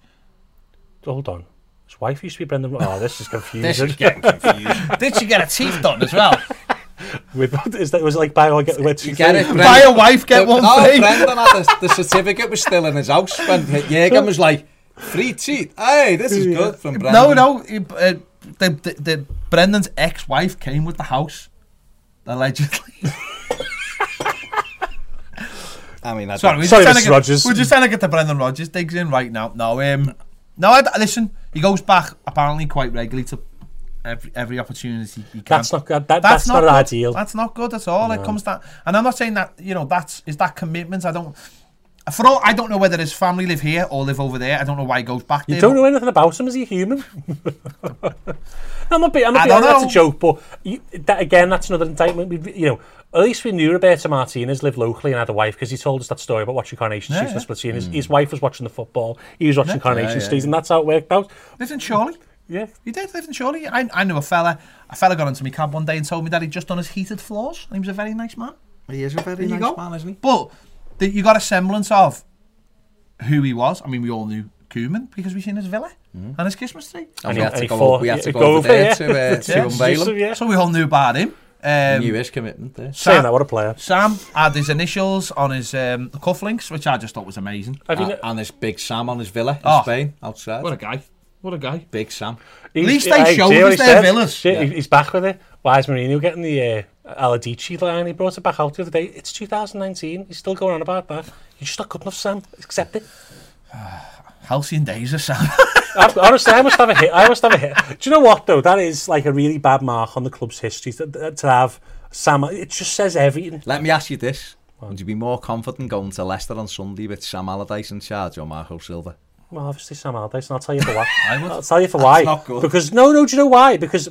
Hold on, his wife used to be Brendan. Oh, this is <laughs> confusing. This confusing. is getting confused. Did she get a teeth done as well? <laughs> With <laughs> is that was it like buy one get went You get it, Brendan? Buy a wife, get The- one no, free. Brendan had the, the certificate was still in his house when Jürgen was like, free teeth. Hey, this is good from Brendan. No, no. Uh, the, the, the Brendan's ex-wife came with the house. allegedly. I mean, I Sorry, we're Sorry, just trying to Mr. get, Rodgers. We're just trying to get the Brendan Rodgers digs in right now. No, um, no. I, listen, he goes back apparently quite regularly to every every opportunity he can. That's not good. That, that's, not, good. ideal. That's not good at all. It comes that, and I'm not saying that you know that's is that commitment. I don't. For all I don't know whether his family live here or live over there. I don't know why he goes back You there. don't know anything about him. Is he human? <laughs> I'm not. Be, I'm not. Be, that's a joke, but you, that again, that's another indictment. We, you know, at least we knew Roberto Martinez lived locally and had a wife because he told us that story about watching Coronation Yeah, Street yeah. for split scene. His, mm. his wife was watching the football. He was watching Yeah. Coronation Yeah, Street, and that's how it worked out. Isn't Chorley. Yeah. He did live in Chorley. I, I knew a fella. A fella got into my cab one day and told me that he'd just done his heated floors. And he was a very nice man. He is a very you nice go. man, isn't he? But the, you got a semblance of who he was. I mean, we all knew Koeman because we seen his villa and his Christmas tree. And he- we had to go, fought- we had to go, go over over, there yeah. to, uh, to unveil So, him. yeah. So we all knew about him. Um, Knew his commitment there. Saying Sam, that, what a player. Sam had his initials on his um, cufflinks, which I just thought was amazing. Have you A- kn- and this big Sam on his villa in Oh. Spain, outside. What a guy. What a guy. big Sam. He's- least they I- showed do you know us what their said? villas. Shit, Yeah. He's back with it. Why is Mourinho getting the uh, Allardici line? He brought it back out the other day. It's 2019. He's still going on about that. You're just not good enough, Sam. Accept it. <sighs> Halcyon days of Sam. <laughs> I've- honestly, I must have a hit. I must have a hit. Do you know what though? That is like a really bad mark on the club's history to, to have Sam. It just says everything. Let me ask you this. Would you be more confident going to Leicester on Sunday with Sam Allardyce in charge or Marco Silva? Well, obviously Sam Allardyce, and I'll tell you for why. <laughs> I'll tell you for why. not good. Because no, no. Do you know why? Because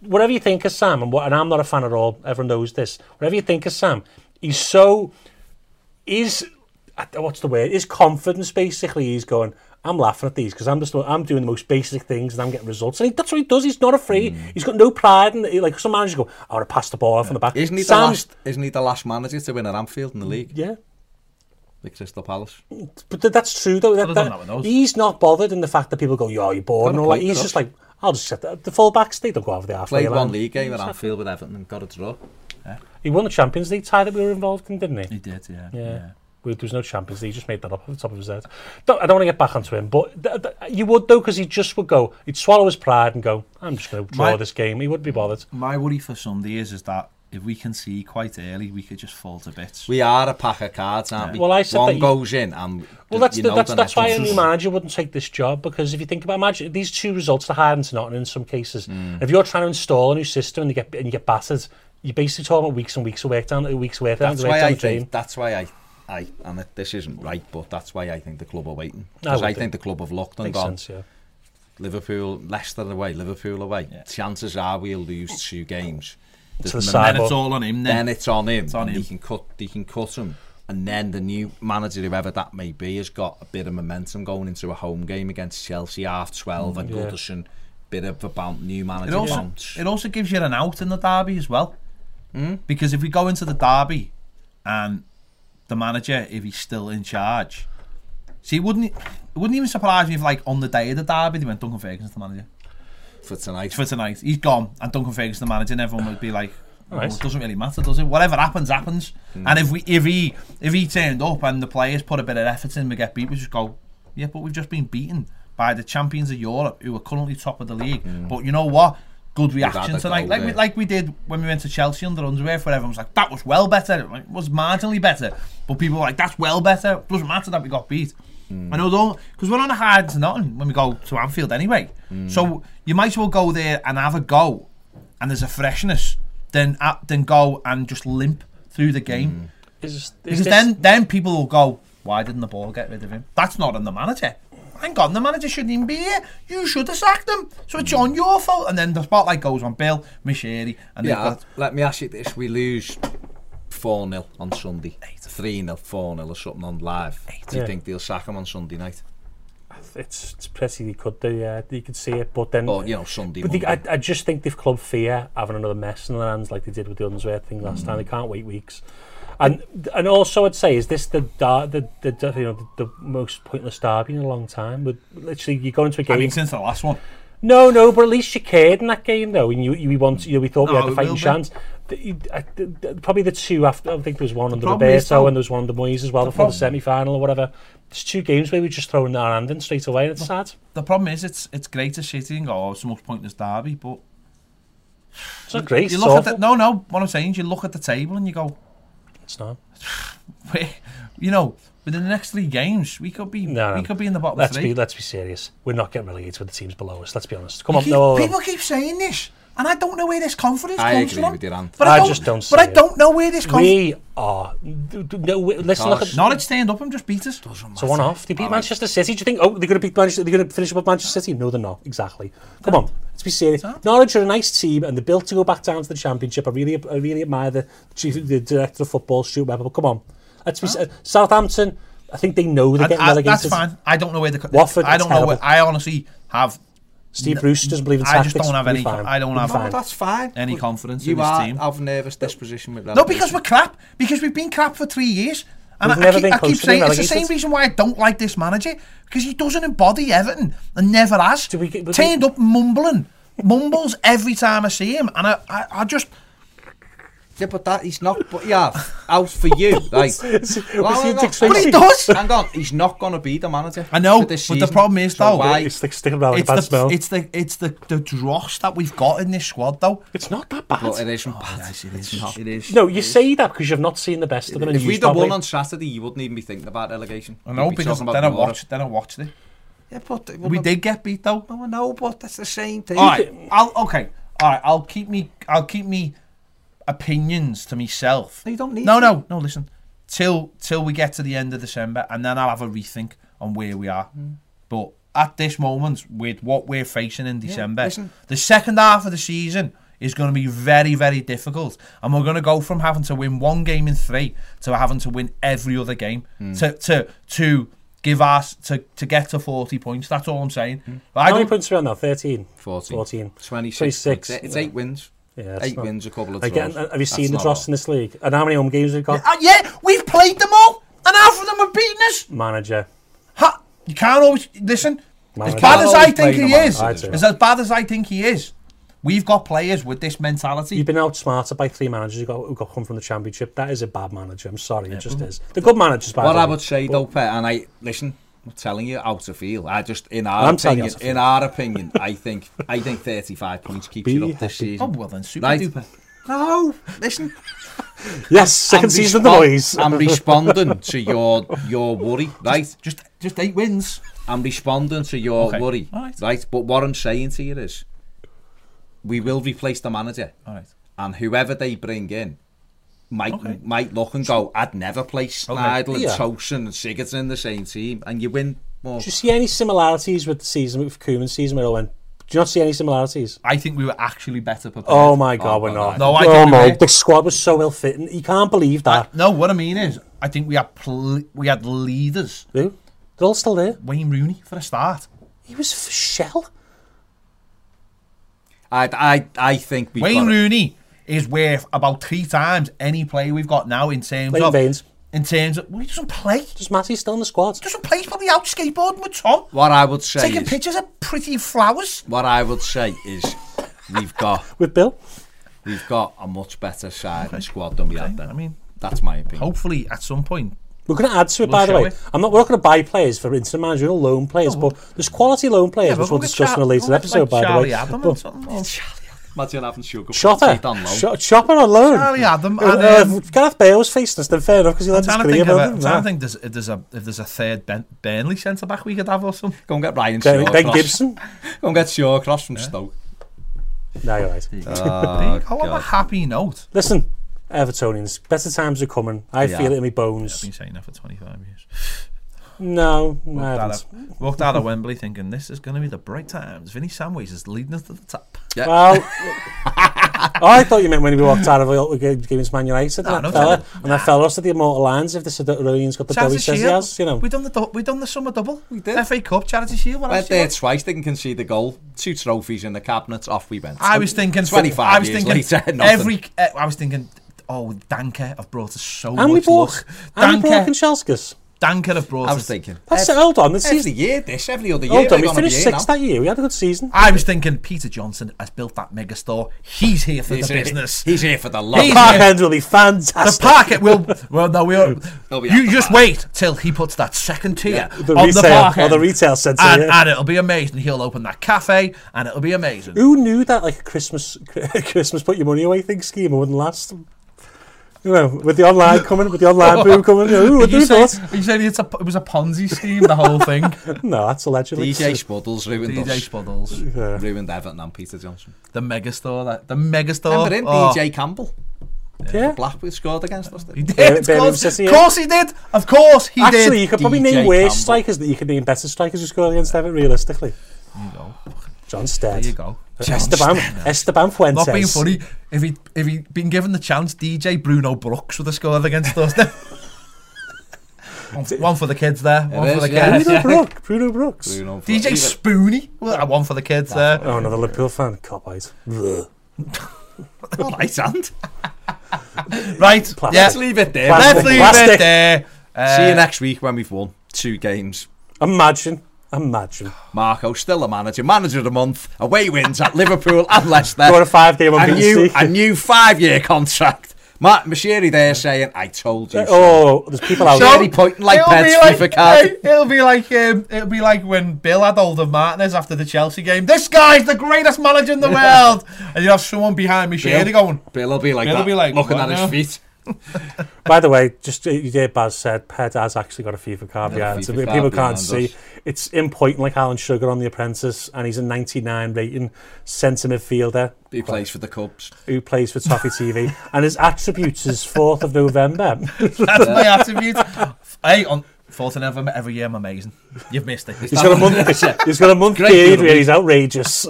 whatever you think of Sam, and, what, and I'm not a fan at all. Everyone knows this. Whatever you think of Sam, he's so. He's what's the word? His confidence basically. He's going. I'm laughing at these because I'm just I'm doing the most basic things and I'm getting results. And he, that's what he does. He's not afraid. Hmm. He's got no pride. And like some managers go, oh, I would have passed the ball off on the back. Isn't he, the last, isn't he the last manager to win at Anfield in the mm, league? Yeah. like Crystal Palace. But that's true though. That, that, he's not bothered in the fact that people go, "Yo, you're bored." No, like, he's just like, "I'll just set the, The fullbacks they don't go over the halfway Played line. one league game at Anfield with Everton and got a draw. He won the Champions League tie that we were involved in, didn't he? He did, yeah. Yeah. yeah. There was no Champions League, he just made that up at the top of his head. Don't, I don't want to get back onto him, but th th you would though, because he just would go, he'd swallow his pride and go, I'm just going to draw my, this game. He wouldn't be bothered. My worry for Sunday is, is that if we can see quite early, we could just fall to bits. We are a pack of cards, aren't yeah. we? Well, I said One you... goes in, and well, that's you know the, that's, the that's why a new manager wouldn't take this job because if you think about imagine these two results, the hard and not, in some cases, mm. if you're trying to install a new system and you get and you get battered, you're basically talking about weeks and weeks of work down, weeks worth down. That's why I think. That's why I. I, and this isn't right, but that's why I think the club are waiting. Because I, I think the club have locked and Makes gone. Sense, yeah. Liverpool, Leicester away, Liverpool away. Yeah. Chances are we'll lose two games. There's To the side. then it's all on him then. then it's on him. It's on him. He can cut. He can cut him. And then the new manager, whoever that may be, has got a bit of momentum going into a home game against Chelsea, half twelve at Mm, yeah. Goodison. Bit of a bounce, new It manager also, bounce. it also gives you an out in the derby as well. Because if we go into the derby and the manager, if he's still in charge, see, wouldn't, it wouldn't even surprise me if, like, on the day of the derby, they went Duncan Ferguson's the manager. For tonight. For tonight, he's gone, and Duncan Ferguson's the manager, and everyone would be like, oh, well, Right. Oh, it doesn't really matter, does it? Whatever happens, happens. Hmm. And if we, if he, if he turned up and the players put a bit of effort in, we get beat, we just go, yeah, but we've just been beaten by the champions of Europe, who are currently top of the league. Hmm. But you know what? Good reaction a tonight, goal like we, like we did when we went to Chelsea under Unsworth. For everyone was like, that was well better. It was marginally better, but people were like, that's well better. Doesn't matter that we got beat. Hmm. I know, don't because we're on a hard to nothing when we go to Anfield anyway. Hmm. So you might as well go there and have a go, and there's a freshness. Then uh, then go and just limp through the game. Hmm. Is, is Because this, then then people will go, why didn't the ball get rid of him? That's not on the manager. Thank God the manager shouldn't even be here. You should have sacked him. So it's on your fault. And then the spotlight goes on Bill, Moshiri, and Yeah, got let me ask you this: We lose 4-0 on Sunday. 3-0, 4-0 or something on live. Eight. Do you yeah. think they'll sack him on Sunday night? It's, it's pretty, they could do, yeah. You could see it, but then... Or, you know, Sunday, but they, I, I just think they've club fear having another mess in their hands like they did with the Unsworth thing last mm. time. They can't wait weeks. And and also I'd say, is this the dar the, the, the you know the, the most pointless derby in a long time? But literally, you go into a game... I mean, since the last one. No, no, but at least you cared in that game though, and you you want you know we thought we had the oh, it fighting chance. The, I- the- the- probably the two after. I think there was one under problem is, Roberto and there was one under Moyes as well the before the semi final or whatever. There's two games where we just throwing our hand in straight away. and It's sad. The problem is, it's it's great to sit and go, oh, the most pointless derby, but It's not great. You look at the, no, no. What I'm saying is, you look at the table and you go, It's not. <sighs> "Wait, you know, within the next three games, we could be, No, no. we could be in the bottom Let's three. be let's be serious. We're not getting relegated with the teams below us. Let's be honest. Come on, Keep- no. people keep saying this, and I don't know where this confidence I comes agree from. with you, Ant. But I I, don't, just don't But see I don't know where this comes. we are. d- d- No, we- listen, look at Norwich stand up and just beat us. It's a one off. They beat Manchester City. Do you think, oh, they're going to beat Manchester, they're going to finish up with Manchester City? No, they're not. Exactly. Come on, let's be serious. Norwich are a nice team and they're built to go back down to the Championship. I really, I really admire the chief, the director of football, Stuart Webber. But come on, let's be. uh, Southampton, I think they know they're getting I- relegated. that's fine. I don't know where the. Watford I don't know. Where. I honestly have. Steve Bruce doesn't believe in I tactics. just don't have We'll any. fine. I don't We'll have be No, that's fine. any But confidence You in this are team. of nervous disposition with that. No, because we're crap. Because we've been crap for three years. And We've I, I never keep, been I keep saying it's the same reason why I don't like this manager because he doesn't embody Everton and never has. Do we get- but Turned up mumbling, mumbles every time I see him, and I, I, I just Yeah, but that he's not. But yeah, out for you, <laughs> Like, Was he Well, hang on, But he does. Hang on, he's not going to be the manager. I know, this but the problem is, So though, why? It's like sticking around like a bad the, smell. it's the it's the the dross that we've got in this squad though. It's not that bad. But it isn't oh, bad. Oh, Yes, it It's, not. It is. no, you say that because you've not seen the best of them. If you we'd used have won on Saturday, you wouldn't even be thinking about relegation. I know You'd be because then I about Europe. watched then I watched it. Yeah, but We did get beat though. No, I know, but that's the same thing. All right, I'll okay. All right, I'll keep me. I'll keep me opinions to myself. No, you don't need No, to. no, no. Listen, till till we get to the end of December, and then I'll have a rethink on where we are. Hmm. But at this moment, with what we're facing in December, listen. the second half of the season is going to be very, very difficult, and we're going to go from having to win one game in three to having to win every other game Hmm. to to to give us to to get to forty points. That's all I'm saying. I How many points are we on now? 13? 14. 14. 26. 26. It's eight wins. Yeah, Eight not- wins, a couple of Again, draws. have you seen That's the not dross in this league? And how many home games we've got? Uh, yeah, we've played them all, and half of them have beaten us. Manager. Ha, you can't always listen. Man, as bad as I think he the is, as, as bad as I think he is, we've got players with this mentality. You've been outsmarted by three managers who got, who got come from the championship. That is a bad manager. I'm sorry, it just is. The good managers, by What I would say though, Pet, and I listen, I'm telling you how to feel. I just, in our I'm telling you opinion, how to feel. in our opinion, I think, I think 35 points keeps Be you up this happy. oh well, then super Right. duper. No, listen. <laughs> Yes, second I'm season of the respon- boys. I'm <laughs> responding to your your worry, right? Just just eight wins. I'm responding to your Okay. worry, All right. right? But what I'm saying to you is, we will replace the manager, All right. and whoever they bring in might Okay. might look and go, "I'd never place Okay. Snidel and Yeah. Tosun and Sigurdsson in the same team," and you win more. Do you see any similarities with the season, with Koeman's season where it went? Do you not see any similarities? I think we were actually better prepared. Oh my god, Oh, we're not. no, I oh think we the squad was so ill fitting. You can't believe I- that. no, what I mean is, I think we had pl- we had leaders. Who? They're all still there. Wayne Rooney for a start. He was for shell. I I I think we Wayne Rooney is worth about three times any player we've got now in terms Playing of veins. in terms of well, he doesn't play. Does Matty still in the squad? Doesn't play. He's probably out skateboarding with Tom, What I would say taking is, pictures of pretty flowers. what I would say is, we've got With Bill? we've got a much better side and squad than we had then. I mean, That's my opinion. hopefully at some point. We're going to add to it, We'll by the way. it. I'm not. We're not going to buy players for instant manager, we'll loan players, but there's quality loan players, which we'll discuss in a later episode, by Charlie the way. Adam But- and something. or Imagine Mae ti yn afn siw gwybod. Chopper. Chopper alone. Charlie Adam. Uh, and, uh, um, uh, Gareth Bale's us, then fair enough, because he'll have to scream about him. to think there's, if there's a, if there's a third ben, Burnley centre-back we could have or something. Go and get Ryan Shaw. Ben Gibson. <laughs> Go and get Shaw across from yeah. Stoke. No, you're right. Ah, oh, oh on a happy note. Listen, Evertonians, better times are coming. I yeah. feel it in my bones. Yeah, I've been saying that for 25 years. No, I Walked out, of, walked out of Wembley thinking this is going to be the bright times. Vinny Samways is leading us to the top. Well, <laughs> I thought you meant when we walked out of the game against Man United. No, and, no, that fella, no. and that fella us at the immortal lines if the Cedronians got the goal he Charity says he Shield. has, you know. We done the dou- we done the summer double. We did. FA Cup, Charity Shield. What Went else you there want? twice, didn't concede the goal. Two trophies in the cabinet, off we went. I was thinking 25 I was years thinking later, <laughs> nothing. every. Uh, I was thinking. Oh, Danke have brought us so And we much bought, luck. and we brought Danke, Kanchelskis. Danker have brought I was us. thinking. That's ev- it. Hold on. The every season. year, this every other year. Hold on. We finished sixth that year. We had a good season. I was thinking Peter Johnson has built that megastore. He's here for He's the here- business. He's here for the love. The Park here. end will be fantastic. The park parket will. Well, no, we'll. <laughs> You just wait till he puts that second tier the on retail, the park or end, the retail centre. and, yeah. and it'll be amazing. He'll open that cafe, and it'll be amazing. Who knew that like a Christmas <laughs> Christmas put your money away thing scheme wouldn't last? You know, with the online coming, with the online boom coming, you know, what do you thought? Are you saying it's a, it was a Ponzi scheme, the whole thing? <laughs> no, that's allegedly. DJ Spuddles ruined DJ us. Spuddles. Yeah. Ruined Everton and Peter Johnson. The megastore, that, the megastore. Remember him, oh. DJ Campbell? Yeah. yeah. Blackwood scored against us, didn't he? Did, of course, of course he did. Of course he Actually, did. Actually, you could probably DJ name Campbell. strikers that you could name better strikers who scored against Everton, realistically. There you go. John Stead. There you go. Esteban, Esteban Fuentes. Not being funny. If he if he been given the chance, DJ Bruno Brooks would have scored against us. Then. <laughs> one, for, one for the kids there. One It for the yeah. kids. Bruno, <laughs> Brook, Bruno Brooks. Bruno DJ Even- Spoony. One for the kids there. Oh, another Liverpool fan. Cop eyes. Ugh. All right, and Right. Plastic. Yeah. let's leave it there. Plastic. Let's leave Plastic. it there. Uh, See you next week when we've won two games. Imagine, imagine. Marco still a manager, manager of the month, away wins at Liverpool and <laughs> Leicester. Go on a five game a new, a new five year contract. Matt Moshiri there saying, "I told you." so." Oh, there's people out there. Really pointing like it'll Pets be like, FIFA card. it'll be like um, it'll be like when Bill had Oldham Martinez after the Chelsea game. This guy's the greatest manager in the <laughs> world, and you have someone behind me shady going. Bill will be like Bill will that, be like, looking "What at now?" his feet. <laughs> By the way, just uh, you did, Baz said, Ped has actually got a FIFA card Yeah, behind. FIFA So card people can't behind see. us. It's in pointing like Alan Sugar on The Apprentice, and he's a 99 rating centre midfielder He plays for the Cubs. who plays for Toffee TV, <laughs> and his attributes is 4th of November. <laughs> That's my attribute. hey, on fourth of November every year, I'm amazing. You've missed it. He's got a month. he's got a month Great period deal, where mate. he's outrageous.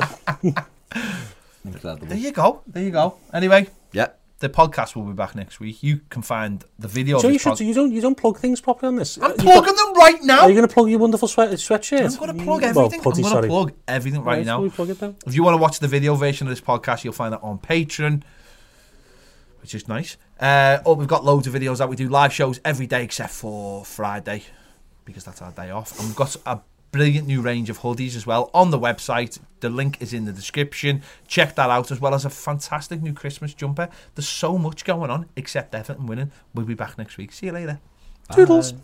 Incredible. There you go. There you go. Anyway, Yeah. The podcast will be back next week. You can find the video. so of you should. pod- You don't. You don't plug things properly on this. I'm You plugging them right now. Are you going to plug your wonderful sweat sweatshirt? I'm going to plug Well, everything. putty, I'm going to plug everything right, Right, now. plug it then? If you want to watch the video version of this podcast, you'll find that on Patreon, which is nice. Uh, oh, we've got loads of videos that we do live shows every day except for Friday because that's our day off. And we've got a brilliant new range of hoodies as well on the website. The link is in the description. Check that out as well as a fantastic new Christmas jumper. There's so much going on except Everton winning. We'll be back next week. See you later. Toodles. Bye.